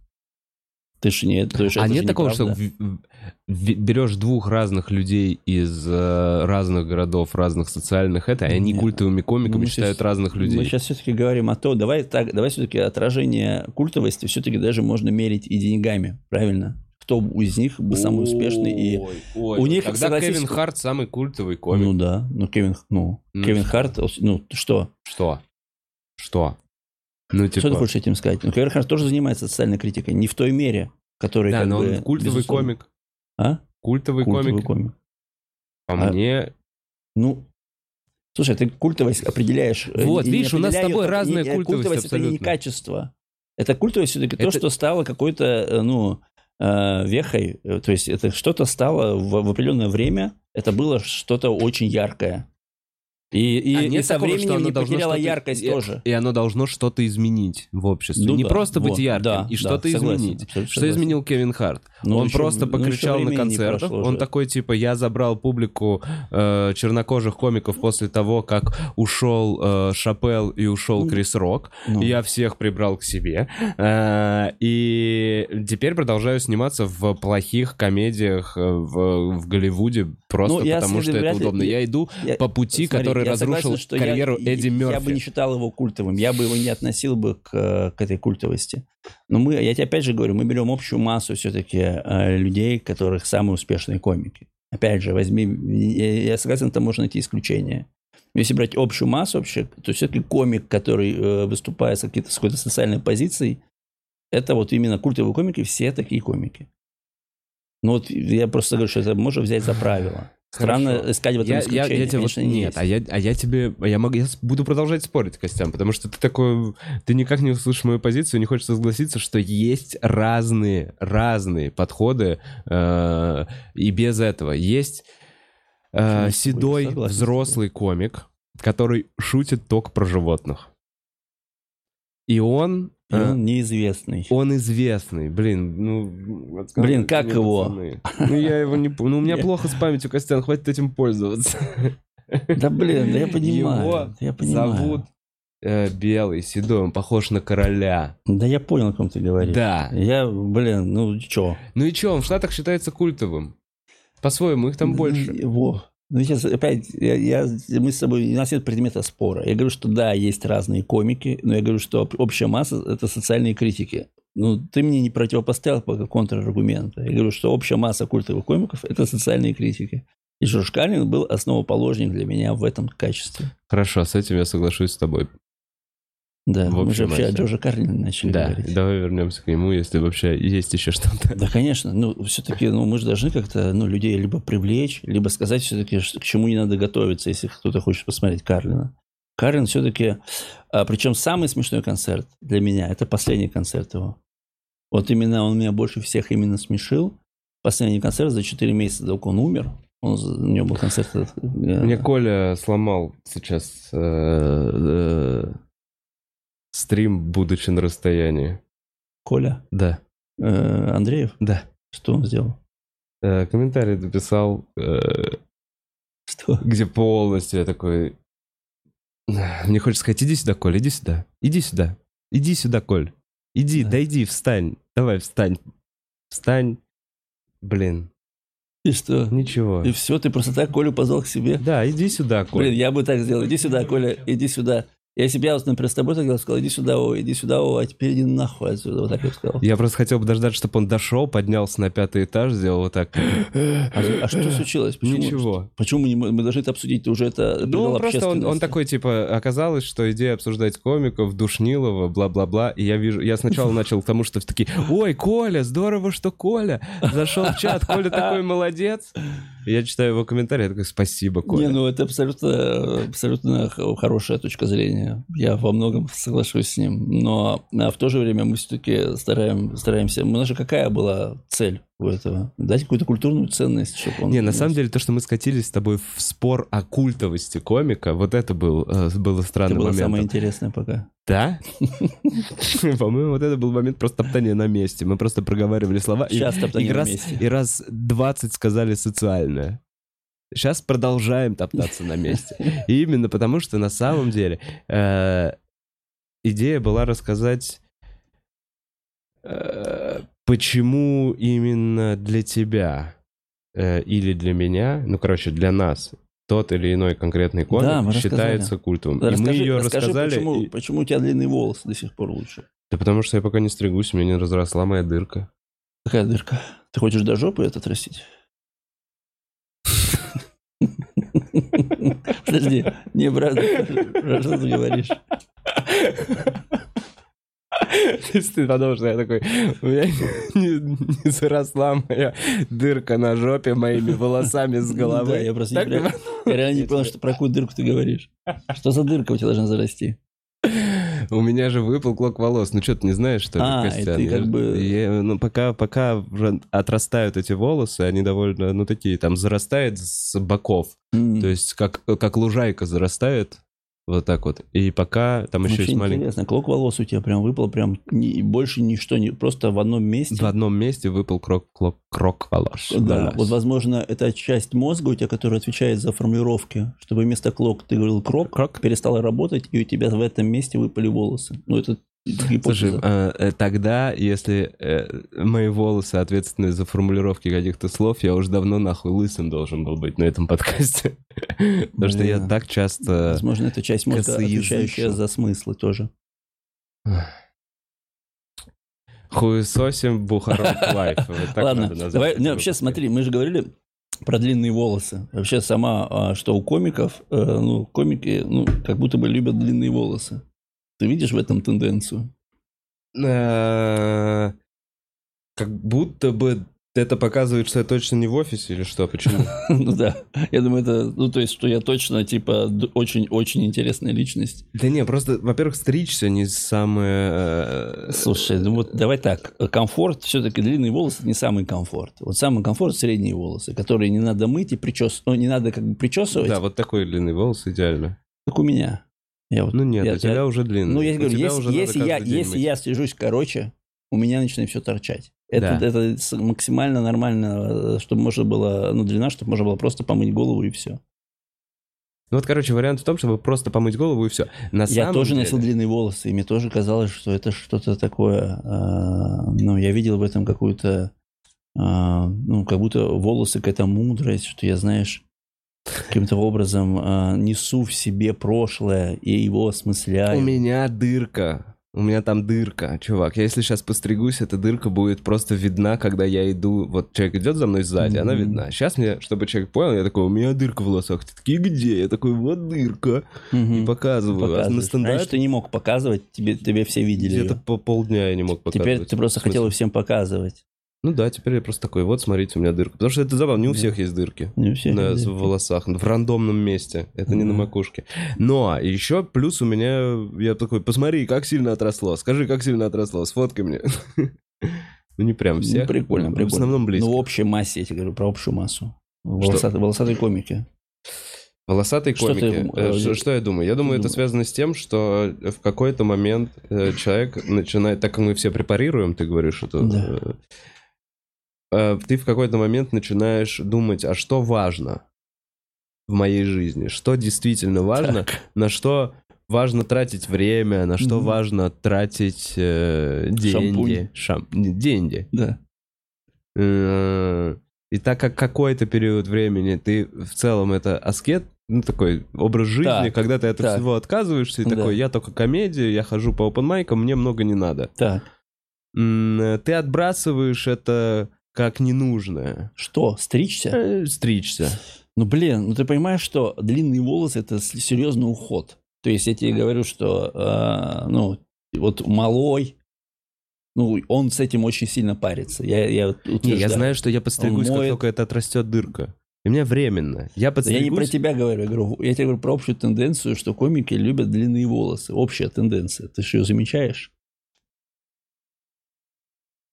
[SPEAKER 2] Ты же не... то есть
[SPEAKER 1] а нет
[SPEAKER 2] же
[SPEAKER 1] такого, что
[SPEAKER 2] неправда.
[SPEAKER 1] в- берешь двух разных людей из э, разных городов, разных социальных это, и они
[SPEAKER 2] Не.
[SPEAKER 1] культовыми комиками
[SPEAKER 2] мы
[SPEAKER 1] считают
[SPEAKER 2] щас-
[SPEAKER 1] разных людей.
[SPEAKER 2] Мы сейчас все-таки говорим о том, давай так, давай все-таки отражение культовости все-таки даже можно мерить и деньгами, правильно? Кто из них был самый успешный и...
[SPEAKER 1] Ой, ой,
[SPEAKER 2] у них,
[SPEAKER 1] тогда
[SPEAKER 2] согласись,
[SPEAKER 1] Кевин Харт самый культовый комик.
[SPEAKER 2] Ну да, ну Кевин, ну,
[SPEAKER 1] Ну,
[SPEAKER 2] Кевин
[SPEAKER 1] что?
[SPEAKER 2] Харт, ну что?
[SPEAKER 1] Что? Что? Ну, типа...
[SPEAKER 2] Что ты хочешь этим сказать? Ну, Кевин Харт тоже занимается социальной критикой, не в той мере, которой
[SPEAKER 1] Да,
[SPEAKER 2] как
[SPEAKER 1] но
[SPEAKER 2] бы,
[SPEAKER 1] он культовый
[SPEAKER 2] безусловно.
[SPEAKER 1] комик.
[SPEAKER 2] А?
[SPEAKER 1] Культовый,
[SPEAKER 2] Культовый
[SPEAKER 1] комик.
[SPEAKER 2] комик.
[SPEAKER 1] По
[SPEAKER 2] А-
[SPEAKER 1] мне...
[SPEAKER 2] Ну, слушай, ты культовость определяешь. э,
[SPEAKER 1] Вот,
[SPEAKER 2] не- не
[SPEAKER 1] видишь, у нас с тобой
[SPEAKER 2] не-
[SPEAKER 1] разная
[SPEAKER 2] не-
[SPEAKER 1] культовость
[SPEAKER 2] это не
[SPEAKER 1] абсолютно.
[SPEAKER 2] качество. Это культовость все-таки то,
[SPEAKER 1] Это-
[SPEAKER 2] что стало какой-то, э, ну, э, вехой. Э, То есть это что-то стало в, в определенное время, это было что-то очень яркое. И, и,
[SPEAKER 1] А
[SPEAKER 2] и
[SPEAKER 1] нет
[SPEAKER 2] со
[SPEAKER 1] такого,
[SPEAKER 2] временем не потеряла яркость
[SPEAKER 1] и-
[SPEAKER 2] тоже.
[SPEAKER 1] И оно должно что-то изменить в обществе.
[SPEAKER 2] Ну
[SPEAKER 1] не
[SPEAKER 2] да,
[SPEAKER 1] просто быть
[SPEAKER 2] вот,
[SPEAKER 1] ярким,
[SPEAKER 2] да,
[SPEAKER 1] и
[SPEAKER 2] да,
[SPEAKER 1] что-то
[SPEAKER 2] согласен,
[SPEAKER 1] изменить.
[SPEAKER 2] абсолютно
[SPEAKER 1] Что
[SPEAKER 2] согласен.
[SPEAKER 1] изменил Кевин Харт?
[SPEAKER 2] Ну,
[SPEAKER 1] он
[SPEAKER 2] еще-
[SPEAKER 1] просто
[SPEAKER 2] ну,
[SPEAKER 1] покричал на
[SPEAKER 2] времени не
[SPEAKER 1] концертах. Он
[SPEAKER 2] же.
[SPEAKER 1] такой, типа, я забрал публику э, чернокожих комиков после того, как ушел э, Шапел и ушел
[SPEAKER 2] Ну,
[SPEAKER 1] Крис Рок.
[SPEAKER 2] Ну,
[SPEAKER 1] Я всех прибрал к себе. Э, и теперь продолжаю сниматься в плохих комедиях э, в, в Голливуде просто
[SPEAKER 2] Ну,
[SPEAKER 1] потому, что это
[SPEAKER 2] вряд ли-
[SPEAKER 1] удобно. Я иду
[SPEAKER 2] я-
[SPEAKER 1] по пути,
[SPEAKER 2] смотри,
[SPEAKER 1] который
[SPEAKER 2] я
[SPEAKER 1] разрушил
[SPEAKER 2] согласен, что
[SPEAKER 1] карьеру
[SPEAKER 2] я,
[SPEAKER 1] Эдди
[SPEAKER 2] Я бы не
[SPEAKER 1] Мерфи.
[SPEAKER 2] считал его культовым, я бы его не относил бы к, э, к этой культовости. Но мы, я тебе опять же говорю, мы берем общую массу все-таки людей, которых самые успешные комики. Опять же, возьми, я, согласен, там можно найти исключения. Если брать общую массу вообще, то все-таки комик, который э, выступает с, какой-то, с какой-то социальной позицией, это вот именно культовые комики, все такие комики. Ну вот я просто говорю, что это можно взять за правило. Странно
[SPEAKER 1] Хорошо.
[SPEAKER 2] искать в этом
[SPEAKER 1] Я, я,
[SPEAKER 2] исключение.
[SPEAKER 1] я тебе вот-
[SPEAKER 2] конечно, не
[SPEAKER 1] нет,
[SPEAKER 2] есть.
[SPEAKER 1] а я, а я тебе, я, могу, я буду продолжать спорить, Костян, потому что ты такой, ты никак не услышишь мою позицию, не хочешь согласиться, что есть разные, разные подходы, э, и без этого есть э,
[SPEAKER 2] я
[SPEAKER 1] седой
[SPEAKER 2] согласен
[SPEAKER 1] взрослый комик, который шутит только про животных. И он,
[SPEAKER 2] И он неизвестный.
[SPEAKER 1] он известный, блин, ну...
[SPEAKER 2] Блин, как
[SPEAKER 1] мне,
[SPEAKER 2] его?
[SPEAKER 1] пацаны. Ну, я его не... Ну, у меня плохо с памятью, Костян, хватит этим пользоваться.
[SPEAKER 2] Да блин, да я понимаю.
[SPEAKER 1] Его
[SPEAKER 2] я понимаю.
[SPEAKER 1] Зовут э, Белый, седой, он похож на короля.
[SPEAKER 2] Да я понял, о ком ты говоришь.
[SPEAKER 1] Да.
[SPEAKER 2] Я, блин, ну чё?
[SPEAKER 1] Ну и чё, он в Штатах считается культовым. По-своему, их там больше.
[SPEAKER 2] Во. Ну, сейчас опять, я, я- мы с тобой, у нас нет предмета спора. Я говорю, что да, есть разные комики, но я говорю, что об- общая масса – это социальные критики. Ну, ты мне не противопоставил пока контраргумента. Я говорю, что общая масса культовых комиков – это социальные критики. И Карлин был основоположник для меня в этом качестве.
[SPEAKER 1] Хорошо, с этим я соглашусь с тобой.
[SPEAKER 2] Да,
[SPEAKER 1] В
[SPEAKER 2] мы же
[SPEAKER 1] общем,
[SPEAKER 2] вообще о. Джорджа Карлине начали
[SPEAKER 1] Да,
[SPEAKER 2] говорить.
[SPEAKER 1] давай вернемся к нему, если вообще есть еще что-то.
[SPEAKER 2] Да, конечно. Ну, все-таки, ну, мы же должны как-то, ну, людей либо привлечь, либо сказать все-таки, к чему не надо готовиться, если кто-то хочет посмотреть Карлина. Карлин все-таки, причем самый смешной концерт для меня, это последний концерт его. Вот именно он меня больше всех именно смешил. Последний концерт за 4 месяца, до он умер. Он, у него был концерт. э,
[SPEAKER 1] Мне Коля сломал сейчас э, э, стрим, будучи на расстоянии.
[SPEAKER 2] Коля
[SPEAKER 1] Да,
[SPEAKER 2] э, Андреев.
[SPEAKER 1] да.
[SPEAKER 2] Что он сделал?
[SPEAKER 1] Э, комментарий написал, э,
[SPEAKER 2] Что?
[SPEAKER 1] где полностью я такой... Мне хочется сказать, иди сюда, Коль, иди сюда. Иди сюда. Иди сюда, Коль. Иди,
[SPEAKER 2] Да.
[SPEAKER 1] дойди, встань. Давай, встань. Встань. Блин,
[SPEAKER 2] И что?
[SPEAKER 1] ничего.
[SPEAKER 2] И все, ты просто так Колю позвал к себе?
[SPEAKER 1] Да, иди сюда, Коль.
[SPEAKER 2] Блин, я бы так сделал. Иди сюда, Коля, иди сюда. Если бы я, вот, например, с тобой так делал, сказал, иди сюда, о, иди сюда, о, а теперь иди нахуй отсюда. Вот так я бы сказал.
[SPEAKER 1] Я просто хотел бы дождаться, чтобы он дошел, поднялся на пятый этаж, сделал вот так.
[SPEAKER 2] А, а что случилось? Почему?
[SPEAKER 1] Ничего.
[SPEAKER 2] Почему мы, не мы должны это обсудить? Ты уже это
[SPEAKER 1] Ну, он просто он, он такой, типа, оказалось, что идея обсуждать комиков, Душнилова, бла-бла-бла, и я вижу, я сначала начал к тому, что такие, ой, Коля, здорово, что Коля зашел в чат, Коля такой молодец. Я читаю его комментарий, я такой, спасибо, Коля.
[SPEAKER 2] Не, ну это абсолютно, абсолютно хорошая точка зрения. Я во многом соглашусь с ним. Но а, в то же время мы все-таки стараем, стараемся... У нас же какая была цель у этого? Дать какую-то культурную ценность, чтобы он...
[SPEAKER 1] Не, на самом деле, то, что мы скатились с тобой в спор о культовости комика, вот это был, э, было
[SPEAKER 2] Это
[SPEAKER 1] странным
[SPEAKER 2] было самое
[SPEAKER 1] моментом.
[SPEAKER 2] интересное пока.
[SPEAKER 1] Да? По-моему, вот это был момент просто топтания на месте. Мы просто проговаривали слова. и-
[SPEAKER 2] Сейчас топтание
[SPEAKER 1] и
[SPEAKER 2] на
[SPEAKER 1] раз,
[SPEAKER 2] месте.
[SPEAKER 1] И раз 20 сказали социальное. Сейчас продолжаем топтаться на месте. И именно потому, что на самом деле э, идея была рассказать, э, почему именно для тебя э, или для меня, ну, короче, для нас, тот или иной конкретный комик
[SPEAKER 2] Да, рассказали.
[SPEAKER 1] считается культовым.
[SPEAKER 2] Да,
[SPEAKER 1] и мы ее
[SPEAKER 2] расскажи,
[SPEAKER 1] рассказали.
[SPEAKER 2] Почему,
[SPEAKER 1] и-
[SPEAKER 2] почему у тебя длинный волос до сих пор лучше?
[SPEAKER 1] Да потому что я пока не стригусь, у меня не разросла моя дырка.
[SPEAKER 2] Какая дырка? Ты хочешь до жопы это отрастить? Подожди, не, брат, про что ты говоришь?
[SPEAKER 1] То есть ты подумал, что я такой, у меня не, не заросла моя дырка на жопе моими волосами с головы.
[SPEAKER 2] Да, я просто
[SPEAKER 1] Так
[SPEAKER 2] не Я реально не понял, что про какую дырку ты говоришь. Что за дырка у тебя должна зарасти?
[SPEAKER 1] У меня же выпал клок волос. Ну что, ты не знаешь, что
[SPEAKER 2] А,
[SPEAKER 1] это,
[SPEAKER 2] и
[SPEAKER 1] Костян?
[SPEAKER 2] ты как бы-
[SPEAKER 1] я- ну, пока, пока отрастают эти волосы, они довольно, ну, такие, там, зарастает с боков.
[SPEAKER 2] М.
[SPEAKER 1] То есть, как, как лужайка зарастает, вот так вот. И пока там еще
[SPEAKER 2] Вообще
[SPEAKER 1] есть маленький...
[SPEAKER 2] интересно, клок волос у тебя прям выпал, прям ни- больше ничто, не, просто в одном месте.
[SPEAKER 1] В одном месте выпал крок, клок, крок волос.
[SPEAKER 2] Да,
[SPEAKER 1] Волос.
[SPEAKER 2] вот, возможно, это часть мозга у тебя, которая отвечает за формулировки, чтобы вместо клок ты говорил крок,
[SPEAKER 1] Крок.
[SPEAKER 2] перестала работать, и у тебя в этом месте выпали волосы. Ну, это
[SPEAKER 1] Слушай,
[SPEAKER 2] гипотеза.
[SPEAKER 1] э, тогда, если э, мои волосы ответственны за формулировки каких-то слов, я уже давно нахуй лысым должен был быть на этом подкасте. Потому что я так часто...
[SPEAKER 2] Возможно, это часть мозга, отвечающая за смыслы тоже.
[SPEAKER 1] Хуесосим Бухарог Лайв.
[SPEAKER 2] Ладно, давай, вообще смотри, мы же говорили про длинные волосы. Вообще сама, а, что у комиков, э, ну, комики, ну, как будто бы любят длинные волосы. Ты видишь в этом тенденцию?
[SPEAKER 1] Э, Как будто бы это показывает, что я точно не в офисе или что? Почему?
[SPEAKER 2] Ну да, я думаю, это, ну то есть, что я точно, типа, очень-очень интересная личность.
[SPEAKER 1] Да не, просто, во-первых, стричься не самое... э,
[SPEAKER 2] Слушай, ну вот давай так, комфорт, все-таки длинные волосы не самый комфорт. Вот самый комфорт средние волосы, которые не надо мыть и причесывать, ну, не надо как бы причесывать,
[SPEAKER 1] Да, вот такой длинный волос идеально.
[SPEAKER 2] как у меня. Я вот,
[SPEAKER 1] Ну нет,
[SPEAKER 2] я-
[SPEAKER 1] у тебя
[SPEAKER 2] я-
[SPEAKER 1] уже длинный.
[SPEAKER 2] Ну, я
[SPEAKER 1] У
[SPEAKER 2] говорю, если, если, я, если
[SPEAKER 1] мыть.
[SPEAKER 2] я стрижусь короче, у меня начинает все торчать. Это,
[SPEAKER 1] Да.
[SPEAKER 2] это максимально нормально, э, чтобы можно было, ну, длина, чтобы можно было просто помыть голову и все.
[SPEAKER 1] Ну вот, короче, вариант в том, чтобы просто помыть голову и все. На
[SPEAKER 2] Я тоже
[SPEAKER 1] деле-
[SPEAKER 2] носил длинные волосы, и мне тоже казалось, что это что-то такое. э, ну, я видел в этом какую-то, э, ну, как будто волосы какая-то мудрость, что я, знаешь, каким-то образом э, несу в себе прошлое и его осмысляю.
[SPEAKER 1] У меня дырка. У меня там дырка, чувак. Я если сейчас постригусь, эта дырка будет просто видна, когда я иду. Вот человек идет за мной сзади, она
[SPEAKER 2] Мгм.
[SPEAKER 1] видна. Сейчас мне, чтобы человек понял, я такой, у меня дырка в волосах. Ты такие, где? Я такой, вот дырка.
[SPEAKER 2] Мгм.
[SPEAKER 1] И показываю. А на
[SPEAKER 2] Показываешь.
[SPEAKER 1] стендапе
[SPEAKER 2] Раньше ты не мог показывать, тебе, тебе все видели
[SPEAKER 1] где-то по полдня я не мог показывать.
[SPEAKER 2] Теперь ты просто хотел всем показывать.
[SPEAKER 1] Ну да, теперь я просто такой, вот, смотрите, у меня дырка. Потому что это забавно, не у всех есть дырки.
[SPEAKER 2] Не у всех
[SPEAKER 1] на,
[SPEAKER 2] есть.
[SPEAKER 1] в волосах, в рандомном месте. Это не на макушке. Но еще плюс у меня, я такой, посмотри, как сильно отросло. Скажи, как сильно отросло, сфоткай мне. Ну не прям
[SPEAKER 2] Ну,
[SPEAKER 1] всех.
[SPEAKER 2] прикольно, прикольно.
[SPEAKER 1] В основном близко.
[SPEAKER 2] Ну, в общей массе, я тебе говорю, про общую массу. Волосатые, волосатые комики.
[SPEAKER 1] Волосатые
[SPEAKER 2] Что ты,
[SPEAKER 1] комики.
[SPEAKER 2] э,
[SPEAKER 1] Э, Что что я думаю? Я думаю, это
[SPEAKER 2] думаешь?
[SPEAKER 1] связано с тем, что в какой-то момент э, человек начинает, так как мы все препарируем, ты говоришь, это...
[SPEAKER 2] Да.
[SPEAKER 1] Э, Ты в какой-то момент начинаешь думать, а что важно в моей жизни? Что действительно важно?
[SPEAKER 2] Так.
[SPEAKER 1] на что важно тратить время, на что
[SPEAKER 2] Мгм.
[SPEAKER 1] важно тратить э, деньги. Шам- деньги.
[SPEAKER 2] Да.
[SPEAKER 1] Э, И так как какой-то период времени ты в целом это аскет, ну такой образ жизни,
[SPEAKER 2] Так,
[SPEAKER 1] когда ты от
[SPEAKER 2] так.
[SPEAKER 1] всего отказываешься, и
[SPEAKER 2] Да.
[SPEAKER 1] такой, я только комедия, я хожу по опенмайкам, мне много не надо. М, э, Ты отбрасываешь это как ненужное.
[SPEAKER 2] Что, стричься?
[SPEAKER 1] Э, Стричься.
[SPEAKER 2] Ну, блин, ну ты понимаешь, что длинные волосы – это серьезный уход. То есть я тебе говорю, что, э, ну, вот малой, ну, он с этим очень сильно парится. Я, я
[SPEAKER 1] Не, я знаю, что я подстригусь,
[SPEAKER 2] Он
[SPEAKER 1] как
[SPEAKER 2] моет-
[SPEAKER 1] только это отрастет дырка. И у меня временно. Я подстригусь...
[SPEAKER 2] Я не про тебя говорю, я, говорю, я тебе говорю про общую тенденцию, что комики любят длинные волосы. Общая тенденция. Ты что, ее замечаешь?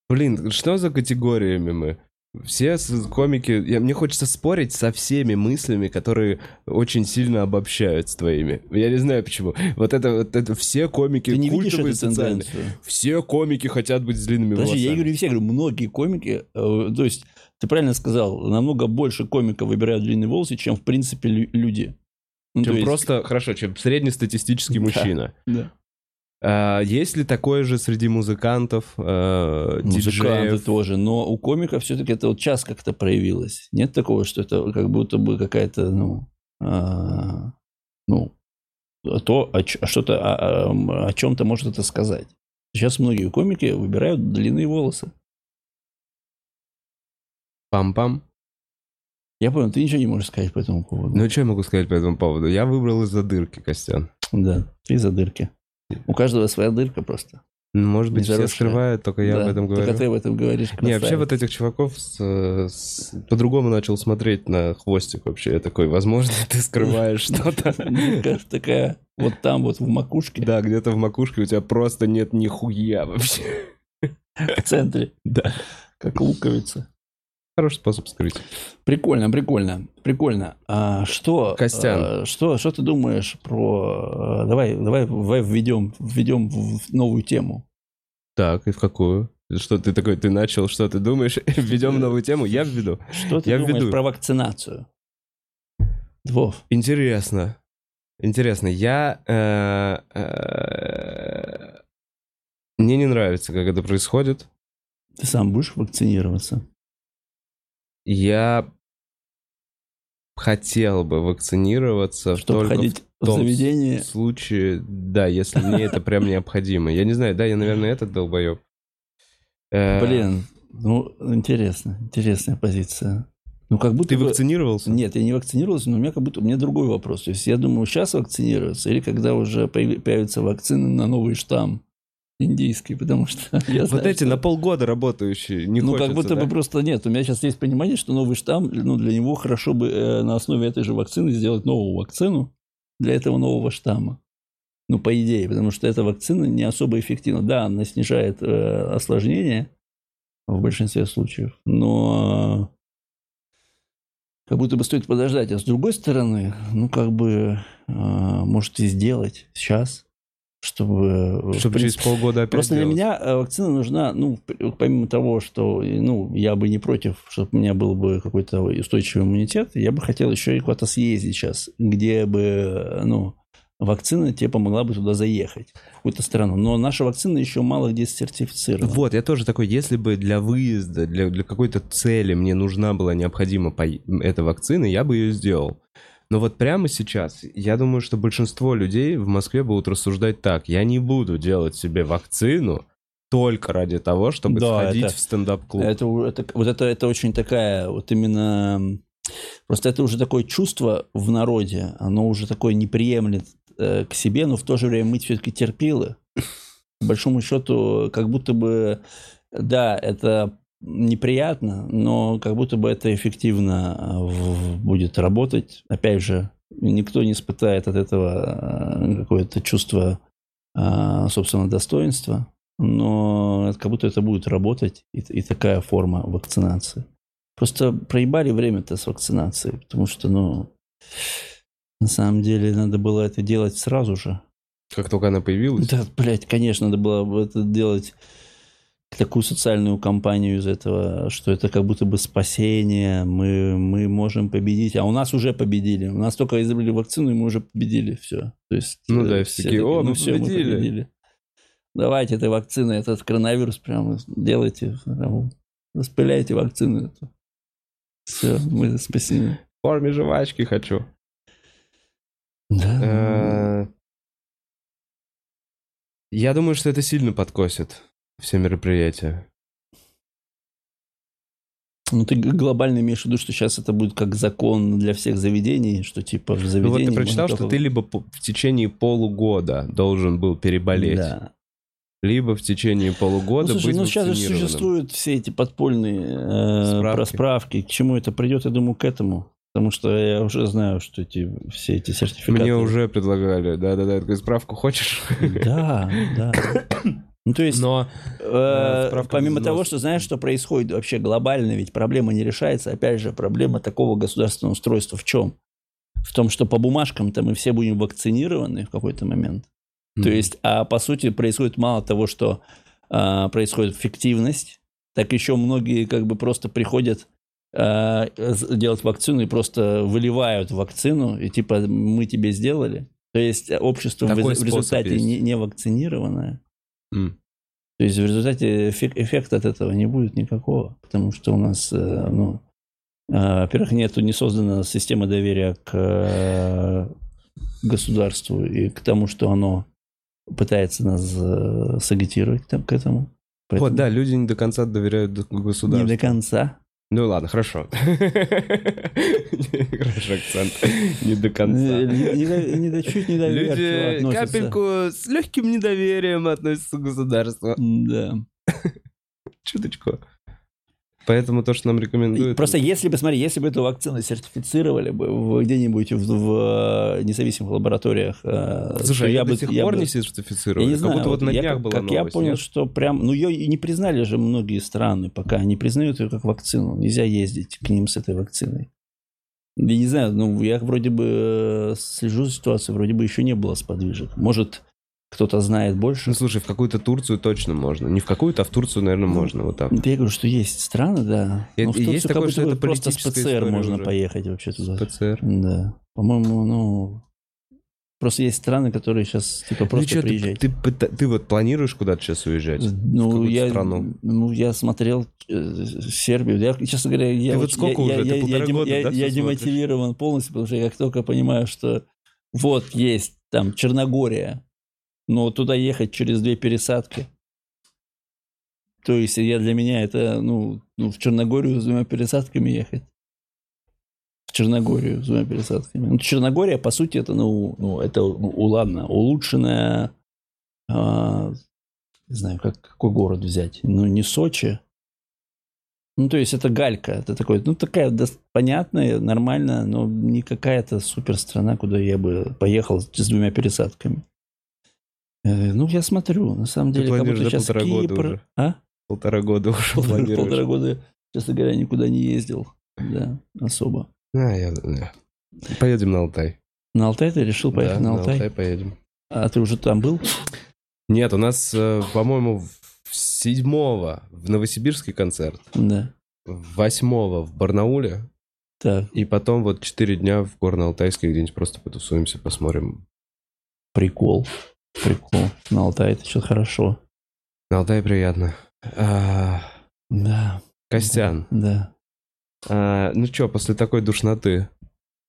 [SPEAKER 1] Блин, что за категориями мы? Все комики... Я, мне хочется спорить со всеми мыслями, которые очень сильно обобщают с твоими. Я не знаю почему. Вот это, вот это все комики
[SPEAKER 2] Ты не видишь
[SPEAKER 1] культовые, социальные.
[SPEAKER 2] тенденцию?
[SPEAKER 1] Все комики хотят быть с длинными
[SPEAKER 2] Подожди, я
[SPEAKER 1] волосами.
[SPEAKER 2] говорю не все, я говорю, многие комики, э, то есть, ты правильно сказал, намного больше комиков выбирают длинные волосы, чем, в принципе, лю- люди. Ну,
[SPEAKER 1] чем
[SPEAKER 2] есть-
[SPEAKER 1] просто, хорошо, чем среднестатистический
[SPEAKER 2] Да.
[SPEAKER 1] мужчина.
[SPEAKER 2] Да.
[SPEAKER 1] А, есть ли такое же среди музыкантов, э,
[SPEAKER 2] Музыканты
[SPEAKER 1] диджеев?
[SPEAKER 2] тоже, но у комиков все-таки это вот час как-то проявилось. Нет такого, что это как будто бы какая-то, ну, а, ну, то, о, ч- что-то, о, о- о чем-то может это сказать. Сейчас многие комики выбирают длинные волосы.
[SPEAKER 1] Пам-пам.
[SPEAKER 2] Я понял, ты ничего не можешь сказать по этому поводу.
[SPEAKER 1] Ну, что я могу сказать по этому поводу? Я выбрал из-за дырки, Костян.
[SPEAKER 2] Да, ты за дырки. У каждого своя дырка просто.
[SPEAKER 1] Может быть, все скрывают, только я
[SPEAKER 2] Да,
[SPEAKER 1] об этом говорю.
[SPEAKER 2] Только ты об этом говоришь.
[SPEAKER 1] Не, вообще
[SPEAKER 2] красавец.
[SPEAKER 1] вот этих чуваков с- с- по-другому начал смотреть на хвостик вообще. Я такой, возможно, ты скрываешь что-то.
[SPEAKER 2] Такая, вот там вот в макушке,
[SPEAKER 1] Да, где-то в макушке у тебя просто нет нихуя вообще.
[SPEAKER 2] в центре,
[SPEAKER 1] Да.
[SPEAKER 2] как луковица.
[SPEAKER 1] Хороший способ скрыть.
[SPEAKER 2] Прикольно, прикольно, прикольно. А что,
[SPEAKER 1] Костян.
[SPEAKER 2] а, что, что ты думаешь про... а, Давай, давай, давай введем, введем в новую тему.
[SPEAKER 1] Так, и в какую? Что ты такой, ты начал, что ты думаешь? Введем новую тему? Я введу.
[SPEAKER 2] Что ты
[SPEAKER 1] Я
[SPEAKER 2] думаешь
[SPEAKER 1] введу.
[SPEAKER 2] про вакцинацию? Вов,
[SPEAKER 1] Интересно. Интересно. Я... э, э, Мне не нравится, как это происходит.
[SPEAKER 2] ты сам будешь вакцинироваться?
[SPEAKER 1] Я хотел бы вакцинироваться
[SPEAKER 2] Чтобы
[SPEAKER 1] только
[SPEAKER 2] ходить
[SPEAKER 1] в
[SPEAKER 2] в
[SPEAKER 1] том
[SPEAKER 2] заведение?
[SPEAKER 1] случае, да, если мне это прям необходимо. Я не знаю, да, я, наверное, этот долбоеб. Э,
[SPEAKER 2] Блин, ну, интересно, интересная позиция. Ну, как будто
[SPEAKER 1] Ты
[SPEAKER 2] бы-
[SPEAKER 1] вакцинировался?
[SPEAKER 2] Нет, я не вакцинировался, но у меня как будто у меня другой вопрос. То есть я думаю, сейчас вакцинироваться или когда уже появятся вакцины на новый штамм индийский, потому что я
[SPEAKER 1] Вот
[SPEAKER 2] знаю,
[SPEAKER 1] эти
[SPEAKER 2] что-
[SPEAKER 1] на полгода работающие, не
[SPEAKER 2] ну,
[SPEAKER 1] хочется,
[SPEAKER 2] как будто
[SPEAKER 1] да?
[SPEAKER 2] бы просто нет. У меня сейчас есть понимание, что новый штамм, ну, для него хорошо бы э, на основе этой же вакцины сделать новую вакцину для этого нового штамма. Ну, по идее, потому что эта вакцина не особо эффективна. Да, она снижает э, осложнения в большинстве случаев, но как будто бы стоит подождать. А с другой стороны, ну, как бы, э, может и сделать сейчас, чтобы... э,
[SPEAKER 1] Чтобы через полгода опять
[SPEAKER 2] Просто для
[SPEAKER 1] делать.
[SPEAKER 2] меня э, вакцина нужна, ну, помимо того, что, ну, я бы не против, чтобы у меня был бы какой-то устойчивый иммунитет, я бы хотел еще и куда-то съездить сейчас, где бы, ну, вакцина тебе помогла бы туда заехать, в какую-то страну. Но наша вакцина еще мало где сертифицирована.
[SPEAKER 1] Вот, я тоже такой, если бы для выезда, для, для какой-то цели мне нужна была необходима пой- эта вакцина, я бы ее сделал. Но вот прямо сейчас, я думаю, что большинство людей в Москве будут рассуждать так. Я не буду делать себе вакцину только ради того, чтобы
[SPEAKER 2] Да,
[SPEAKER 1] сходить
[SPEAKER 2] это-
[SPEAKER 1] в стендап-клуб.
[SPEAKER 2] Это, это- вот это, это очень такая, вот именно... Просто это уже такое чувство в народе, оно уже такое не приемлет э, к себе, но в то же время мы все-таки терпилы. По большому счету, как будто бы, да, это неприятно, но как будто бы это эффективно в- будет работать. Опять же, никто не испытает от этого э, какое-то чувство э, собственного достоинства, но как будто это будет работать, и, и такая форма вакцинации. Просто проебали время-то с вакцинацией, потому что, ну, на самом деле надо было это делать сразу же.
[SPEAKER 1] Как только она появилась.
[SPEAKER 2] Да, блядь, конечно, надо было бы это делать такую социальную кампанию из этого, что это как будто бы спасение, мы, мы можем победить, а у нас уже победили. У нас только изобрели вакцину, и мы уже победили, все. То есть,
[SPEAKER 1] Ну
[SPEAKER 2] э,
[SPEAKER 1] да, все такие, «О, мы
[SPEAKER 2] всё,
[SPEAKER 1] победили».
[SPEAKER 2] Давайте этой вакцины, этот коронавирус прямо делайте, прям распыляйте вакцину. Все, мы спасены.
[SPEAKER 1] В форме жвачки хочу.
[SPEAKER 2] Да.
[SPEAKER 1] Э, Я думаю, что это сильно подкосит все мероприятия.
[SPEAKER 2] Ну, ты глобально имеешь в виду, что сейчас это будет как закон для всех заведений, что типа в
[SPEAKER 1] Ну
[SPEAKER 2] заведении...
[SPEAKER 1] вот ты прочитал, что
[SPEAKER 2] только-
[SPEAKER 1] ты либо в течение полугода должен был переболеть,
[SPEAKER 2] Да.
[SPEAKER 1] либо в течение полугода
[SPEAKER 2] Ну, слушай,
[SPEAKER 1] быть
[SPEAKER 2] ну сейчас существуют все эти подпольные э,
[SPEAKER 1] Справки.
[SPEAKER 2] про справки. К чему это придет, я думаю, к этому. Потому что я уже знаю, что эти, все эти сертификаты...
[SPEAKER 1] Мне уже предлагали, да-да-да, такую справку хочешь?
[SPEAKER 2] Да, да. Ну, то есть,
[SPEAKER 1] Но
[SPEAKER 2] э,
[SPEAKER 1] справка
[SPEAKER 2] помимо того, что знаешь, что происходит вообще глобально, ведь проблема не решается. Опять же, проблема такого государственного устройства в чем? В том, что по бумажкам-то мы все будем вакцинированы в какой-то момент. То есть, а по сути происходит мало того, что а, происходит фиктивность, так еще многие как бы просто приходят з- делать вакцину и просто выливают вакцину, и типа мы тебе сделали. То есть общество в,
[SPEAKER 1] Такой
[SPEAKER 2] в
[SPEAKER 1] способ
[SPEAKER 2] результате не, не вакцинированное. То есть в результате эффек- эффекта от этого не будет никакого, потому что у нас, э, ну, э, во-первых, нету, не создана система доверия к э, государству и к тому, что оно пытается нас сагитировать там, к этому. Поэтому
[SPEAKER 1] Вот, да, люди не до конца доверяют д-
[SPEAKER 2] не
[SPEAKER 1] государству.
[SPEAKER 2] до конца.
[SPEAKER 1] Ну ладно, хорошо. Хорошо, акцент. Не до конца.
[SPEAKER 2] Не, до- чуть недоверчиво
[SPEAKER 1] Люди
[SPEAKER 2] относятся.
[SPEAKER 1] капельку с легким недоверием относятся к государству.
[SPEAKER 2] Да.
[SPEAKER 1] Чуточку. Поэтому то, что нам рекомендуют...
[SPEAKER 2] Просто если бы, смотри, если бы эту вакцину сертифицировали бы где-нибудь в, в, э, независимых лабораториях, э,
[SPEAKER 1] Слушай, а я
[SPEAKER 2] бы-
[SPEAKER 1] до сих
[SPEAKER 2] я
[SPEAKER 1] пор
[SPEAKER 2] бы-
[SPEAKER 1] не сертифицировали.
[SPEAKER 2] Я не
[SPEAKER 1] Как
[SPEAKER 2] знаю,
[SPEAKER 1] будто вот на
[SPEAKER 2] я,
[SPEAKER 1] днях
[SPEAKER 2] как,
[SPEAKER 1] была
[SPEAKER 2] как я
[SPEAKER 1] новость,
[SPEAKER 2] понял,
[SPEAKER 1] нет?
[SPEAKER 2] что прям, ну ее и не признали же многие страны пока, не признают ее как вакцину, нельзя ездить к ним с этой вакциной. Я не знаю, ну я вроде бы э, слежу за ситуацией, вроде бы еще не было сподвижек. Может, кто-то знает больше.
[SPEAKER 1] Ну, слушай, в какую-то Турцию точно можно. Не в какую-то, а в Турцию, наверное, можно. Вот так.
[SPEAKER 2] Я говорю, что есть страны, да. Но в
[SPEAKER 1] и есть
[SPEAKER 2] Турцию как
[SPEAKER 1] такое,
[SPEAKER 2] будто
[SPEAKER 1] что это
[SPEAKER 2] просто с ПЦР можно
[SPEAKER 1] уже.
[SPEAKER 2] поехать вообще туда.
[SPEAKER 1] ПЦР.
[SPEAKER 2] Да. По-моему, ну... Просто есть страны, которые сейчас типа
[SPEAKER 1] Ну
[SPEAKER 2] просто
[SPEAKER 1] чё, ты,
[SPEAKER 2] приезжать.
[SPEAKER 1] ты, пыта- ты вот планируешь куда-то сейчас уезжать?
[SPEAKER 2] Ну,
[SPEAKER 1] какую-то
[SPEAKER 2] я,
[SPEAKER 1] страну?
[SPEAKER 2] ну, я смотрел э, Сербию. Я, честно говоря, я,
[SPEAKER 1] Ты вот сколько
[SPEAKER 2] я,
[SPEAKER 1] уже?
[SPEAKER 2] я,
[SPEAKER 1] Ты
[SPEAKER 2] я, я
[SPEAKER 1] года,
[SPEAKER 2] я-
[SPEAKER 1] да,
[SPEAKER 2] я демотивирован полностью, потому что я как только понимаю, что вот есть там Черногория, но туда ехать через две пересадки. То есть я для меня это, ну, ну, в Черногорию с двумя пересадками ехать. В Черногорию с двумя пересадками. Ну, Черногория, по сути, это, ну, ну это, ну, ладно, улучшенная, а, не знаю, как, какой город взять. Ну, не Сочи. Ну, то есть это галька. Это такой, ну, такая дос- понятная, нормальная, но не какая-то супер страна, куда я бы поехал с двумя пересадками. Э, Ну, я смотрю, на самом
[SPEAKER 1] Ты
[SPEAKER 2] деле, как будто сейчас
[SPEAKER 1] полтора года
[SPEAKER 2] Кипр...
[SPEAKER 1] уже?
[SPEAKER 2] А?
[SPEAKER 1] Полтора года уже
[SPEAKER 2] Полтора, полтора года, честно говоря, никуда не ездил. Да, особо.
[SPEAKER 1] А, я-. Поедем на Алтай.
[SPEAKER 2] На Алтай ты решил поехать
[SPEAKER 1] Да,
[SPEAKER 2] на Алтай?
[SPEAKER 1] поедем.
[SPEAKER 2] А ты уже там был?
[SPEAKER 1] Нет, у нас, э, по-моему, седьмого в Новосибирский концерт,
[SPEAKER 2] Да.
[SPEAKER 1] восьмого в Барнауле,
[SPEAKER 2] Так,
[SPEAKER 1] и потом вот четыре дня в Горно-Алтайске где-нибудь просто потусуемся, посмотрим.
[SPEAKER 2] прикол. Прикол. На Алтай это что-то хорошо.
[SPEAKER 1] На Алтай приятно. А,
[SPEAKER 2] Да.
[SPEAKER 1] Костян,
[SPEAKER 2] Да.
[SPEAKER 1] а, ну что, после такой душноты,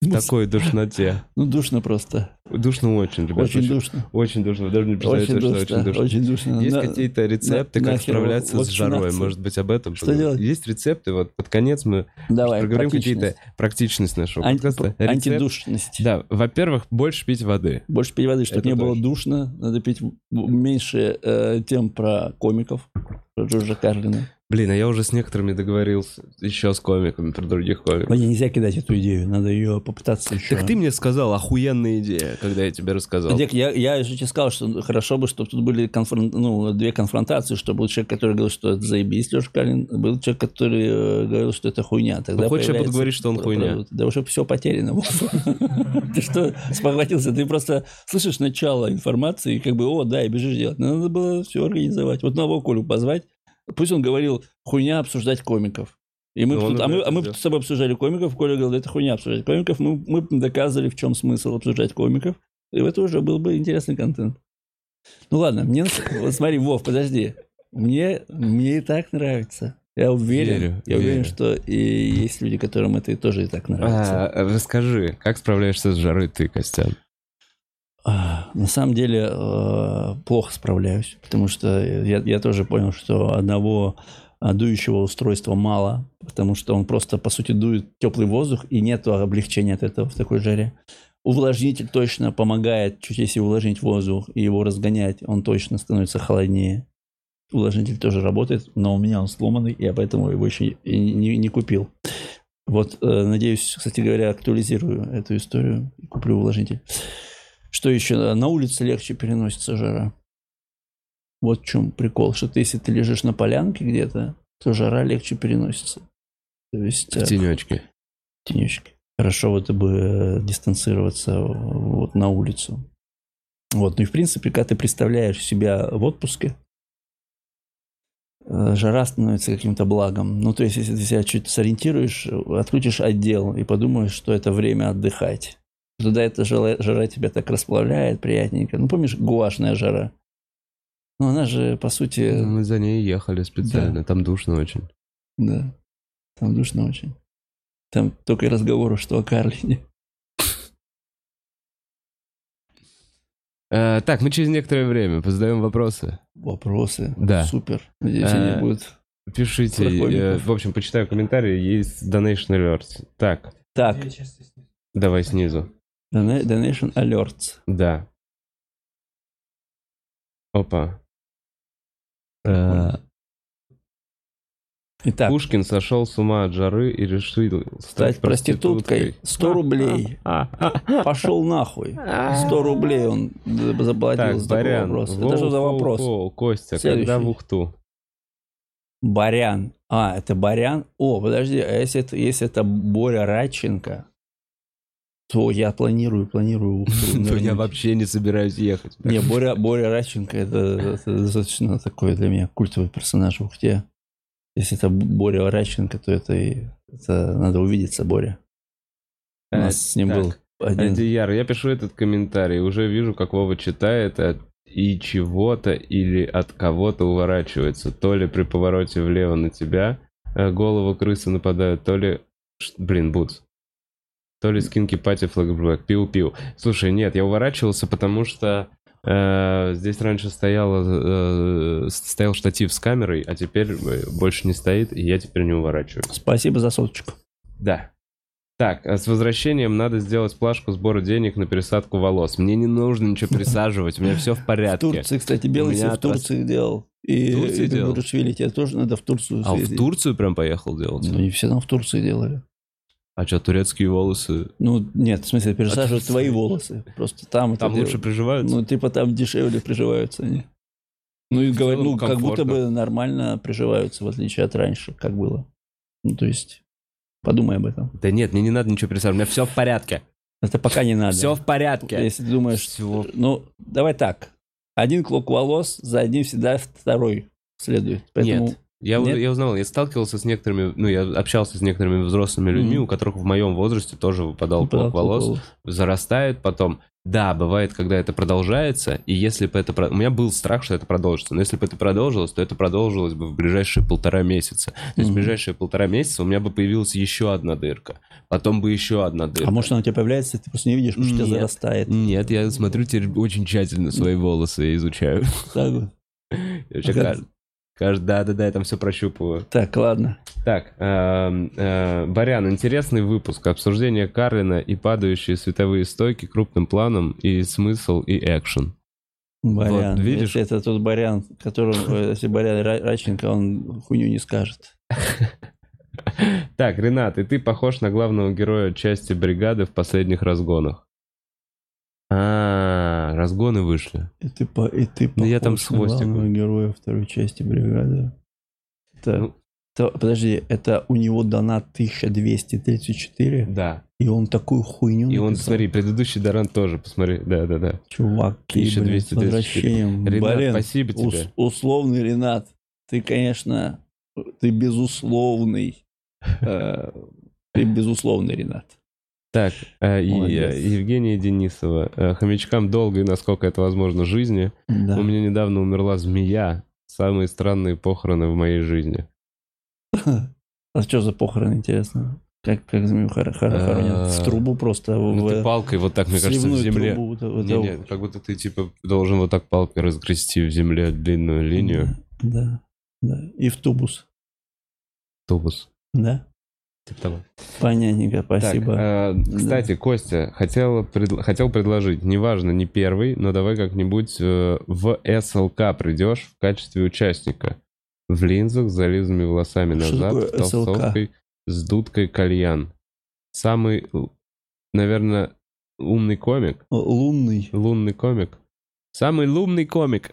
[SPEAKER 1] в такой душноте,
[SPEAKER 2] Ну, душно просто.
[SPEAKER 1] душно очень, ребят,
[SPEAKER 2] Очень душно.
[SPEAKER 1] Очень душно, даже не представляете,
[SPEAKER 2] Очень
[SPEAKER 1] что
[SPEAKER 2] душно.
[SPEAKER 1] очень душно.
[SPEAKER 2] Очень душно.
[SPEAKER 1] Есть
[SPEAKER 2] На-
[SPEAKER 1] какие-то рецепты,
[SPEAKER 2] на-
[SPEAKER 1] как справляться с жарой? Может быть, об этом?
[SPEAKER 2] Что делать?
[SPEAKER 1] Есть рецепты, вот под конец мы
[SPEAKER 2] Давай,
[SPEAKER 1] проговорим какие-то практичность нашего
[SPEAKER 2] Анти-
[SPEAKER 1] подкаста. Рецепт-
[SPEAKER 2] Антидушность.
[SPEAKER 1] Да, во-первых, больше пить воды.
[SPEAKER 2] Больше пить воды, чтобы
[SPEAKER 1] Это
[SPEAKER 2] не было
[SPEAKER 1] точно.
[SPEAKER 2] душно. Надо пить меньше э, тем про комиков, про Джорджа Карлина.
[SPEAKER 1] Блин, а я уже с некоторыми договорился, еще с комиками, про других комиков.
[SPEAKER 2] Мне нельзя кидать эту идею, надо ее попытаться еще.
[SPEAKER 1] Так ты мне сказал, охуенная идея, когда я тебе рассказал.
[SPEAKER 2] Дик, я, я же тебе сказал, что хорошо бы, чтобы тут были конфрон- ну, две конфронтации, чтобы был человек, который говорил, что это заебись, Леша Калин, был человек, который э, говорил, что это хуйня. Тогда
[SPEAKER 1] Ну, хочешь, я буду говорить, что он хуйня?
[SPEAKER 2] Да уже все потеряно. Ты что, спохватился? Ты просто слышишь начало информации, и как бы, о, да, и бежишь делать. Надо было все организовать. Вот нового Колю позвать, пусть он говорил, хуйня обсуждать комиков. И мы, тут- а, мы, а мы с тобой обсуждали комиков, Коля говорил, это хуйня обсуждать комиков. Мы, мы доказывали, в чем смысл обсуждать комиков. И это уже был бы интересный контент. Ну ладно, мне... Вот смотри, Вов, подожди. Мне, мне и так нравится. Я уверен,
[SPEAKER 1] Верю,
[SPEAKER 2] я уверен,
[SPEAKER 1] верю.
[SPEAKER 2] что и есть люди, которым это и тоже и так нравится.
[SPEAKER 1] А, расскажи, как справляешься с жарой ты, Костян?
[SPEAKER 2] На самом деле э, плохо справляюсь, потому что я, я тоже понял, что одного а, дующего устройства мало, потому что он просто, по сути, дует теплый воздух, и нет облегчения от этого в такой жаре. Увлажнитель точно помогает, чуть если увлажнить воздух и его разгонять, он точно становится холоднее. Увлажнитель тоже работает, но у меня он сломанный, я поэтому его еще и не, не купил. Вот, э, надеюсь, кстати говоря, актуализирую эту историю и куплю увлажнитель. Что еще? На улице легче переносится жара. Вот в чем прикол, что ты, если ты лежишь на полянке где-то, то жара легче переносится. То есть
[SPEAKER 1] В
[SPEAKER 2] э,
[SPEAKER 1] тенечке.
[SPEAKER 2] тенечки. Хорошо вот бы э, дистанцироваться вот на улицу. Вот, ну и в принципе, когда ты представляешь себя в отпуске, э, жара становится каким-то благом. Ну, то есть, если ты себя чуть сориентируешь, отключишь отдел и подумаешь, что это время отдыхать. Туда эта жара, жара тебя так расплавляет приятненько. Ну, помнишь, гуашная жара? Ну, она же, по сути,
[SPEAKER 1] Ну, Мы за ней ехали специально, там душно очень.
[SPEAKER 2] да, там душно очень. Там только и разговоры, что о Карлине.
[SPEAKER 1] Э, так, мы через некоторое время позадаем вопросы.
[SPEAKER 2] Вопросы.
[SPEAKER 1] Да.
[SPEAKER 2] Супер. Надеюсь,
[SPEAKER 1] Э,
[SPEAKER 2] они будут
[SPEAKER 1] Пишите, э, в общем, почитаю комментарии, есть Donation Alerts. Так,
[SPEAKER 2] Так,
[SPEAKER 1] давай снизу.
[SPEAKER 2] Dona- Donation Alerts.
[SPEAKER 1] Да. Опа.
[SPEAKER 2] Итак,
[SPEAKER 1] Пушкин сошел с ума от жары и решил стать,
[SPEAKER 2] стать проституткой 100 рублей. Пошел нахуй. 100 рублей он заплатил
[SPEAKER 1] Так,
[SPEAKER 2] за такой
[SPEAKER 1] Барян.
[SPEAKER 2] вопрос.
[SPEAKER 1] воу,
[SPEAKER 2] Это что за вопрос?
[SPEAKER 1] воу, Костя,
[SPEAKER 2] Следующий.
[SPEAKER 1] когда в Ухту?
[SPEAKER 2] Барян. А, это Барян? О, подожди, а если это, если это Боря Радченко, то я планирую, планирую
[SPEAKER 1] Ну, я вообще не собираюсь ехать.
[SPEAKER 2] Не, Боря, Боря Радченко это, достаточно такой для меня культовый персонаж в Ухте. Если это Боря Радченко, то это, это надо увидеться, Боря. У
[SPEAKER 1] Э,
[SPEAKER 2] нас с ним был один...
[SPEAKER 1] Альдияр, я пишу этот комментарий, уже вижу, как Вова читает и чего-то или от кого-то уворачивается. То ли при повороте влево на тебя э, голову крысы нападают, то ли... Блин, бутс. То ли скинки пати флэкблэк. Пиу-пиу. Слушай, нет, я уворачивался, потому что э, здесь раньше стояла, э, стоял штатив с камерой, а теперь э, больше не стоит, и я теперь не уворачиваюсь.
[SPEAKER 2] Спасибо за соточку.
[SPEAKER 1] Да. Так, а с возвращением надо сделать плашку сбора денег на пересадку волос. Мне не нужно ничего пересаживать, у меня все в
[SPEAKER 2] В
[SPEAKER 1] порядке.
[SPEAKER 2] Турции, кстати, Белый в Турции делал. И,
[SPEAKER 1] В Турции
[SPEAKER 2] и
[SPEAKER 1] делал?
[SPEAKER 2] Тебе тоже надо в Турцию
[SPEAKER 1] А в. Турцию прям поехал делать?
[SPEAKER 2] Ну, не все там в Турции делали.
[SPEAKER 1] А что, турецкие волосы?
[SPEAKER 2] Ну, нет, в смысле, пересаживают
[SPEAKER 1] А
[SPEAKER 2] твои волосы. Просто там
[SPEAKER 1] Там лучше приживаются?
[SPEAKER 2] Ну, типа там дешевле приживаются они. Ну, и
[SPEAKER 1] целом
[SPEAKER 2] ну, как будто бы нормально приживаются, в отличие от раньше, как было. Ну, то есть, подумай об этом.
[SPEAKER 1] Да нет, мне не надо ничего пересаживать, у меня все в порядке.
[SPEAKER 2] Это пока не надо.
[SPEAKER 1] Все в порядке.
[SPEAKER 2] Если ты думаешь,
[SPEAKER 1] Всё.
[SPEAKER 2] ну, давай так. Один клок волос, за одним всегда второй следует. Поэтому
[SPEAKER 1] Нет. Я,
[SPEAKER 2] Нет?
[SPEAKER 1] я узнал, я сталкивался с некоторыми, ну, я общался с некоторыми взрослыми людьми,
[SPEAKER 2] Мгм.
[SPEAKER 1] у которых в моем возрасте тоже выпадал
[SPEAKER 2] выпадал
[SPEAKER 1] клок волос.
[SPEAKER 2] клок
[SPEAKER 1] зарастает потом. Да, бывает, когда это продолжается, и если бы это... У меня был страх, что это продолжится, но если бы это продолжилось, то это продолжилось бы в ближайшие полтора месяца. То есть в
[SPEAKER 2] Мгм.
[SPEAKER 1] ближайшие полтора месяца у меня бы появилась еще одна дырка, потом бы еще одна дырка.
[SPEAKER 2] А может, она у тебя появляется, ты просто не видишь, потому что у тебя зарастает.
[SPEAKER 1] Нет, я смотрю теперь очень тщательно свои волосы и изучаю. Я вообще. Да-да-да, я там все прощупываю.
[SPEAKER 2] Так, ладно.
[SPEAKER 1] Так, эм, э, Барян, интересный выпуск. Обсуждение Карлина и падающие световые стойки крупным планом, и смысл, и экшен.
[SPEAKER 2] Барян.
[SPEAKER 1] Вот, видишь?
[SPEAKER 2] Если это тот Барян, который, э, если Барян Ра- Радченко, он хуйню не скажет.
[SPEAKER 1] Так, Ренат, и ты похож на главного героя части бригады в последних разгонах. А, разгоны вышли.
[SPEAKER 2] И ты, по, и ты
[SPEAKER 1] Ну, я там с хвостиком.
[SPEAKER 2] героя второй части бригады. Это,
[SPEAKER 1] Ну.
[SPEAKER 2] это- подожди, это у него донат 1234,
[SPEAKER 1] Да.
[SPEAKER 2] и он такую хуйню
[SPEAKER 1] И он,
[SPEAKER 2] написал.
[SPEAKER 1] смотри, предыдущий Даран тоже, посмотри. Да-да-да.
[SPEAKER 2] Чувак, ты, блин, с
[SPEAKER 1] 1234.
[SPEAKER 2] возвращением.
[SPEAKER 1] Ренат,
[SPEAKER 2] Блин,
[SPEAKER 1] спасибо тебе.
[SPEAKER 2] ус- условный Ренат, ты, конечно, ты безусловный. э, Ты безусловный Ренат.
[SPEAKER 1] Так, э, и, э, Евгения Денисова. Э, Хомячкам долго и насколько это возможно жизни.
[SPEAKER 2] Да.
[SPEAKER 1] У меня недавно умерла змея. Самые странные похороны в моей жизни.
[SPEAKER 2] А что за похороны, интересно? Как, как змею хор- хор- хоронят? В
[SPEAKER 1] А,
[SPEAKER 2] трубу просто?
[SPEAKER 1] Ну
[SPEAKER 2] в,
[SPEAKER 1] ты палкой вот так, мне кажется, в земле.
[SPEAKER 2] трубу вот-
[SPEAKER 1] Не, не, как будто ты типа должен вот так палкой разгрести в земле длинную линию.
[SPEAKER 2] Да, да. И в тубус.
[SPEAKER 1] Тубус.
[SPEAKER 2] Да?
[SPEAKER 1] Типа того.
[SPEAKER 2] Понятненько, спасибо.
[SPEAKER 1] Так, э, кстати, Костя, хотел, пред- хотел предложить, неважно, не первый, но давай как-нибудь э, в СЛК придешь в качестве участника. В линзах с зализанными волосами назад, в толстовкой, с дудкой кальян. Самый, наверное, умный комик,
[SPEAKER 2] Лунный.
[SPEAKER 1] лунный комик. Самый лунный комик.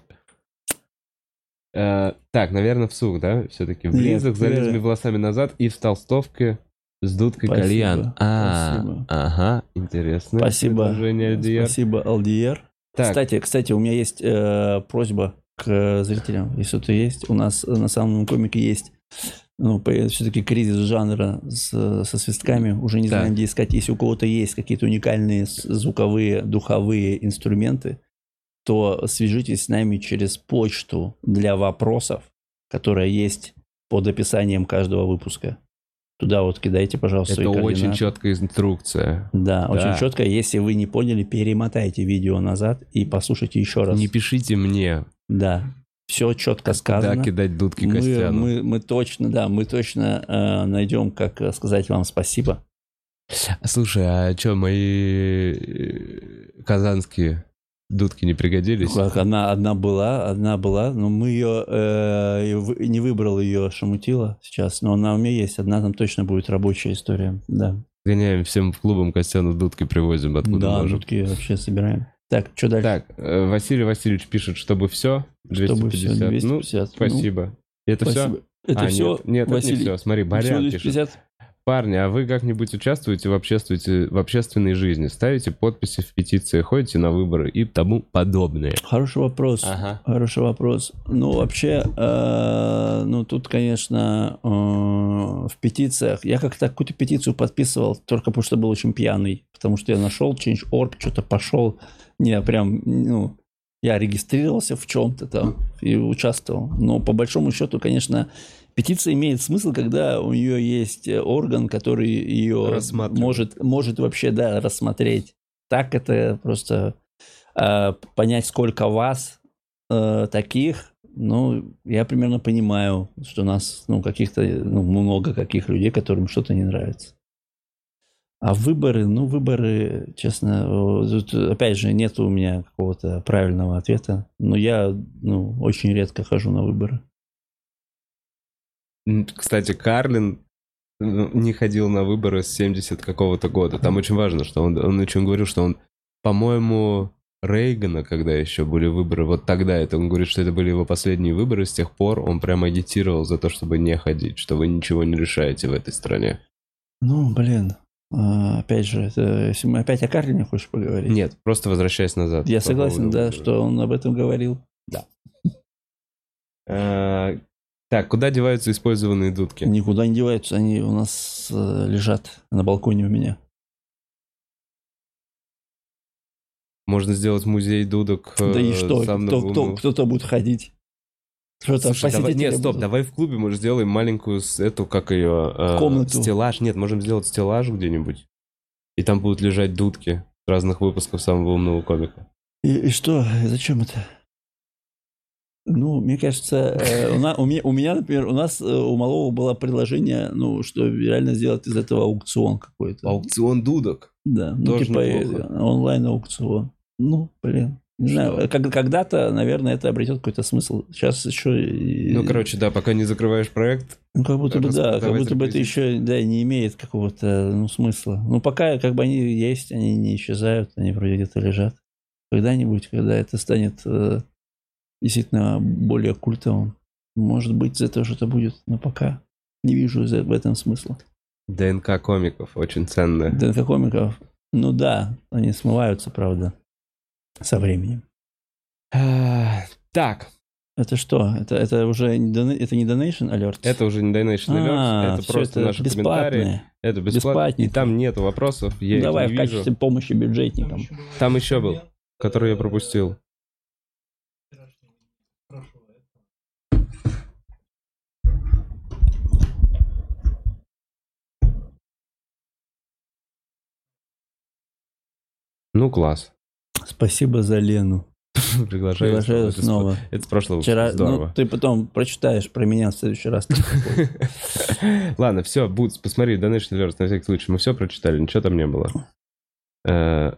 [SPEAKER 1] Э, так, наверное, в сук, да? Все-таки в линзах с зализанными
[SPEAKER 2] э,
[SPEAKER 1] волосами назад и в толстовке с дудкой
[SPEAKER 2] Спасибо,
[SPEAKER 1] кальян. А,
[SPEAKER 2] спасибо.
[SPEAKER 1] ага, интересно.
[SPEAKER 2] Спасибо.
[SPEAKER 1] Альдияр.
[SPEAKER 2] Спасибо, Алдиер.
[SPEAKER 1] Так,
[SPEAKER 2] Кстати, кстати, у меня есть э, просьба к э, зрителям. Если кто есть, у нас на самом комике есть ну, все-таки кризис жанра с- со свистками. Уже не
[SPEAKER 1] Так.
[SPEAKER 2] знаем, где искать. Если у кого-то есть какие-то уникальные звуковые, духовые инструменты, то свяжитесь с нами через почту для вопросов, которая есть под описанием каждого выпуска. Туда вот кидайте, пожалуйста,
[SPEAKER 1] это
[SPEAKER 2] свои
[SPEAKER 1] очень
[SPEAKER 2] координаты.
[SPEAKER 1] четкая инструкция.
[SPEAKER 2] Да,
[SPEAKER 1] Да.
[SPEAKER 2] очень четко. Если вы не поняли, перемотайте видео назад и послушайте еще раз.
[SPEAKER 1] Не пишите мне.
[SPEAKER 2] Да. все четко сказано.
[SPEAKER 1] Да, кидать дудки
[SPEAKER 2] мы,
[SPEAKER 1] Костяну.
[SPEAKER 2] мы, мы точно, да, мы точно э, найдем, как сказать вам спасибо.
[SPEAKER 1] Слушай, а что, мои э, казанские дудки не пригодились?
[SPEAKER 2] Как одна, одна была, одна была, но мы ее э, не выбрал ее Шамутила сейчас, но она у меня есть, одна там точно будет рабочая история, да.
[SPEAKER 1] Гоняем всем в клубам Костяну дудки привозим, откуда
[SPEAKER 2] да,
[SPEAKER 1] можем.
[SPEAKER 2] дудки вообще собираем. Так, что дальше?
[SPEAKER 1] Так, э, Василий Васильевич пишет, чтобы все, 250.
[SPEAKER 2] Чтобы всё, 250.
[SPEAKER 1] Ну, спасибо. И это все?
[SPEAKER 2] Спасибо. Это все,
[SPEAKER 1] Нет, нет это не все. Смотри, Барян пишет.
[SPEAKER 2] 250.
[SPEAKER 1] Парни, а вы как-нибудь участвуете в, обществуете, в общественной жизни? Ставите подписи в петиции, ходите на выборы и тому подобное?
[SPEAKER 2] Хороший вопрос.
[SPEAKER 1] Ага.
[SPEAKER 2] Хороший вопрос. Ну, вообще, э, ну, тут, конечно, э, в петициях... Я как-то какую-то петицию подписывал, только потому что был очень пьяный. Потому что я нашел Change.org, что-то пошел. Не, прям, ну, я регистрировался в чем-то там и участвовал. Но по большому счету, конечно, петиция имеет смысл, когда у нее есть э, орган, который ее может, может вообще, да, рассмотреть. Так это просто э, понять, сколько вас э, таких, ну, я примерно понимаю, что у нас, ну, каких-то, ну, много каких людей, которым что-то не нравится. А выборы, ну, выборы, честно, тут, опять же, нет у меня какого-то правильного ответа, но я, ну, очень редко хожу на выборы.
[SPEAKER 1] Кстати, Карлин ну, не ходил на выборы с 70 какого-то года. Там очень важно, что он, он очень говорил, что он, по-моему, Рейгана, когда еще были выборы, вот тогда это, он говорит, что это были его последние выборы, с тех пор он прям агитировал за то, чтобы не ходить, что вы ничего не решаете в этой стране.
[SPEAKER 2] Ну, блин, а, опять же, это, если мы опять о Карлине хочешь поговорить?
[SPEAKER 1] Нет, просто возвращаясь назад.
[SPEAKER 2] Я согласен,
[SPEAKER 1] поводу
[SPEAKER 2] да, что он об этом говорил.
[SPEAKER 1] А, Так, куда деваются использованные дудки?
[SPEAKER 2] Никуда не деваются, они у нас э, лежат на балконе у меня.
[SPEAKER 1] Можно сделать музей дудок.
[SPEAKER 2] да и
[SPEAKER 1] э,
[SPEAKER 2] что? Кто, кто, кто-то будет ходить. Что-то
[SPEAKER 1] Слушай, давай, нет, стоп,
[SPEAKER 2] будут.
[SPEAKER 1] давай в клубе, может, сделаем маленькую, эту, как ее, э,
[SPEAKER 2] Комнату.
[SPEAKER 1] стеллаж. Нет, можем сделать стеллаж где-нибудь. И там будут лежать дудки разных выпусков самого умного комика.
[SPEAKER 2] И, и что? Зачем это? Ну, мне кажется, э, у, на- у меня, у меня, например, у нас э, у Малого было предложение, ну, что реально сделать из этого аукцион какой-то.
[SPEAKER 1] Аукцион дудок.
[SPEAKER 2] Да, ну,
[SPEAKER 1] Тоже
[SPEAKER 2] типа
[SPEAKER 1] неплохо.
[SPEAKER 2] э, онлайн-аукцион. Ну, блин. Не
[SPEAKER 1] Что?
[SPEAKER 2] знаю, как- когда-то, наверное, это обретет какой-то смысл. Сейчас еще... и-
[SPEAKER 1] Ну, короче, да, пока не закрываешь проект.
[SPEAKER 2] Ну, как будто бы, да, как будто бы это еще, да, не имеет какого-то, ну, смысла. Ну, пока, как бы, они есть, они не исчезают, они вроде где-то лежат. Когда-нибудь, когда это станет действительно более культовым, может быть, из этого что-то будет, но пока не вижу за- в этом смысла.
[SPEAKER 1] ДНК комиков, очень ценная.
[SPEAKER 2] ДНК комиков, ну да, они смываются, правда, со временем.
[SPEAKER 1] А, Так,
[SPEAKER 2] Это что? Это, это уже не, это не donation alert?
[SPEAKER 1] это уже не Donation Alert,
[SPEAKER 2] А,
[SPEAKER 1] это просто
[SPEAKER 2] это
[SPEAKER 1] наши комментарии.
[SPEAKER 2] бесплатное.
[SPEAKER 1] Это бесплатно. И там нету вопросов, я их
[SPEAKER 2] Давай
[SPEAKER 1] не
[SPEAKER 2] в
[SPEAKER 1] вижу.
[SPEAKER 2] качестве помощи бюджетникам.
[SPEAKER 1] Там еще был, который я пропустил. Ну, класс.
[SPEAKER 2] Спасибо за Лену.
[SPEAKER 1] Приглашаю.
[SPEAKER 2] Приглашаю
[SPEAKER 1] Это с-
[SPEAKER 2] снова.
[SPEAKER 1] Это с прошлого
[SPEAKER 2] Вчера.
[SPEAKER 1] Здорово.
[SPEAKER 2] ну, ты потом прочитаешь про меня в следующий раз.
[SPEAKER 1] Ладно, все, Бутс, посмотри, Donation Alert, на всякий случай. Мы все прочитали, ничего там не было. Э,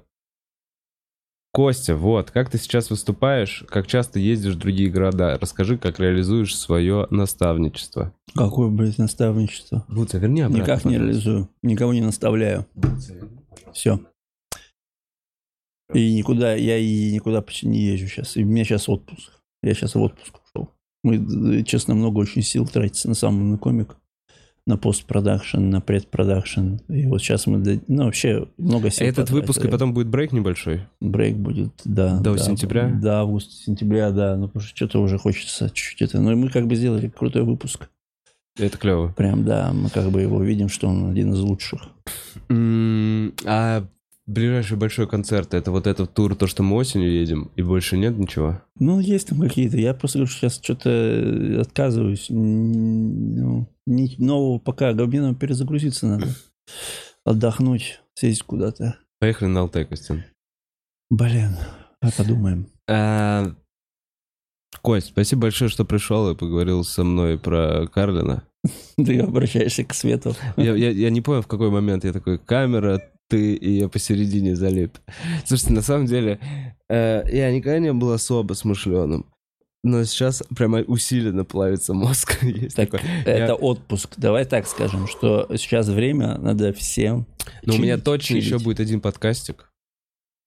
[SPEAKER 1] Костя, вот, как ты сейчас выступаешь, как часто ездишь в другие города? Расскажи, как реализуешь свое наставничество.
[SPEAKER 2] Какое, блядь, наставничество?
[SPEAKER 1] Бутс, а верни обратно,
[SPEAKER 2] Никак не реализую. Никого не наставляю. Все. И никуда, я и никуда почти не езжу сейчас. И у меня сейчас отпуск. Я сейчас в отпуск ушел. Мы, э, честно, много очень сил тратится на самый умный комик. На постпродакшн, на предпродакшн. И вот сейчас мы, ну, вообще много сил
[SPEAKER 1] Этот выпуск, и потом будет брейк небольшой.
[SPEAKER 2] Брейк будет, да.
[SPEAKER 1] До
[SPEAKER 2] да,
[SPEAKER 1] сентября?
[SPEAKER 2] До августа, сентября, да. Ну, потому что что-то уже хочется чуть-чуть это. Но мы как бы сделали крутой выпуск.
[SPEAKER 1] Это клево.
[SPEAKER 2] Прям, да, мы как бы его видим, что он один из лучших.
[SPEAKER 1] А ближайший большой концерт, это вот этот тур, то, что мы осенью едем, и больше нет ничего?
[SPEAKER 2] Ну, есть там какие-то. Я просто говорю, сейчас что-то отказываюсь. Ну, ни- нового пока. Габином перезагрузиться надо. Отдохнуть, съездить куда-то.
[SPEAKER 1] Поехали на Алтай, Костян.
[SPEAKER 2] Блин, давай подумаем.
[SPEAKER 1] А, Кость, спасибо большое, что пришел и поговорил со мной про Карлина.
[SPEAKER 2] Ты обращаешься к свету.
[SPEAKER 1] Я, я, я не понял, в какой момент я такой, камера, ты, и я посередине залип. Слушайте, на самом деле, э, я никогда не был особо смышленым. Но сейчас прямо усиленно плавится мозг. Есть
[SPEAKER 2] Так,
[SPEAKER 1] такое.
[SPEAKER 2] это
[SPEAKER 1] Я-
[SPEAKER 2] отпуск. Давай так скажем, что сейчас время, надо всем...
[SPEAKER 1] Но у меня
[SPEAKER 2] чилить,
[SPEAKER 1] точно еще
[SPEAKER 2] чилить.
[SPEAKER 1] будет один подкастик.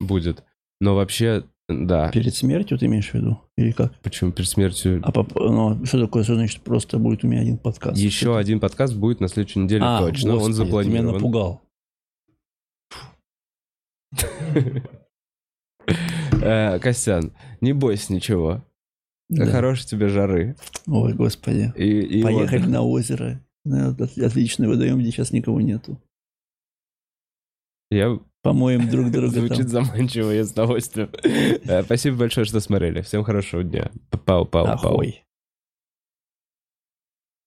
[SPEAKER 1] Будет. Но вообще, да.
[SPEAKER 2] Перед смертью ты имеешь в виду? Или как?
[SPEAKER 1] Почему перед смертью?
[SPEAKER 2] А поп- ну, что такое? Что значит просто будет у меня один подкаст?
[SPEAKER 1] Еще
[SPEAKER 2] Что
[SPEAKER 1] один подкаст будет на следующей неделе
[SPEAKER 2] А,
[SPEAKER 1] точно. Он
[SPEAKER 2] господи, Ты меня
[SPEAKER 1] запланирован.
[SPEAKER 2] напугал.
[SPEAKER 1] Э, Костян, не бойся ничего.
[SPEAKER 2] Да.
[SPEAKER 1] Хорошей тебе жары.
[SPEAKER 2] Ой, господи.
[SPEAKER 1] И, и
[SPEAKER 2] Поехали
[SPEAKER 1] отдыха.
[SPEAKER 2] на озеро. Ну, от- Отличный водоем, где сейчас никого нету.
[SPEAKER 1] Я
[SPEAKER 2] Помоем друг друга
[SPEAKER 1] Звучит
[SPEAKER 2] там.
[SPEAKER 1] заманчиво, я с удовольствием. Э, Спасибо большое, что смотрели. Всем хорошего дня. Пау-пау-пау.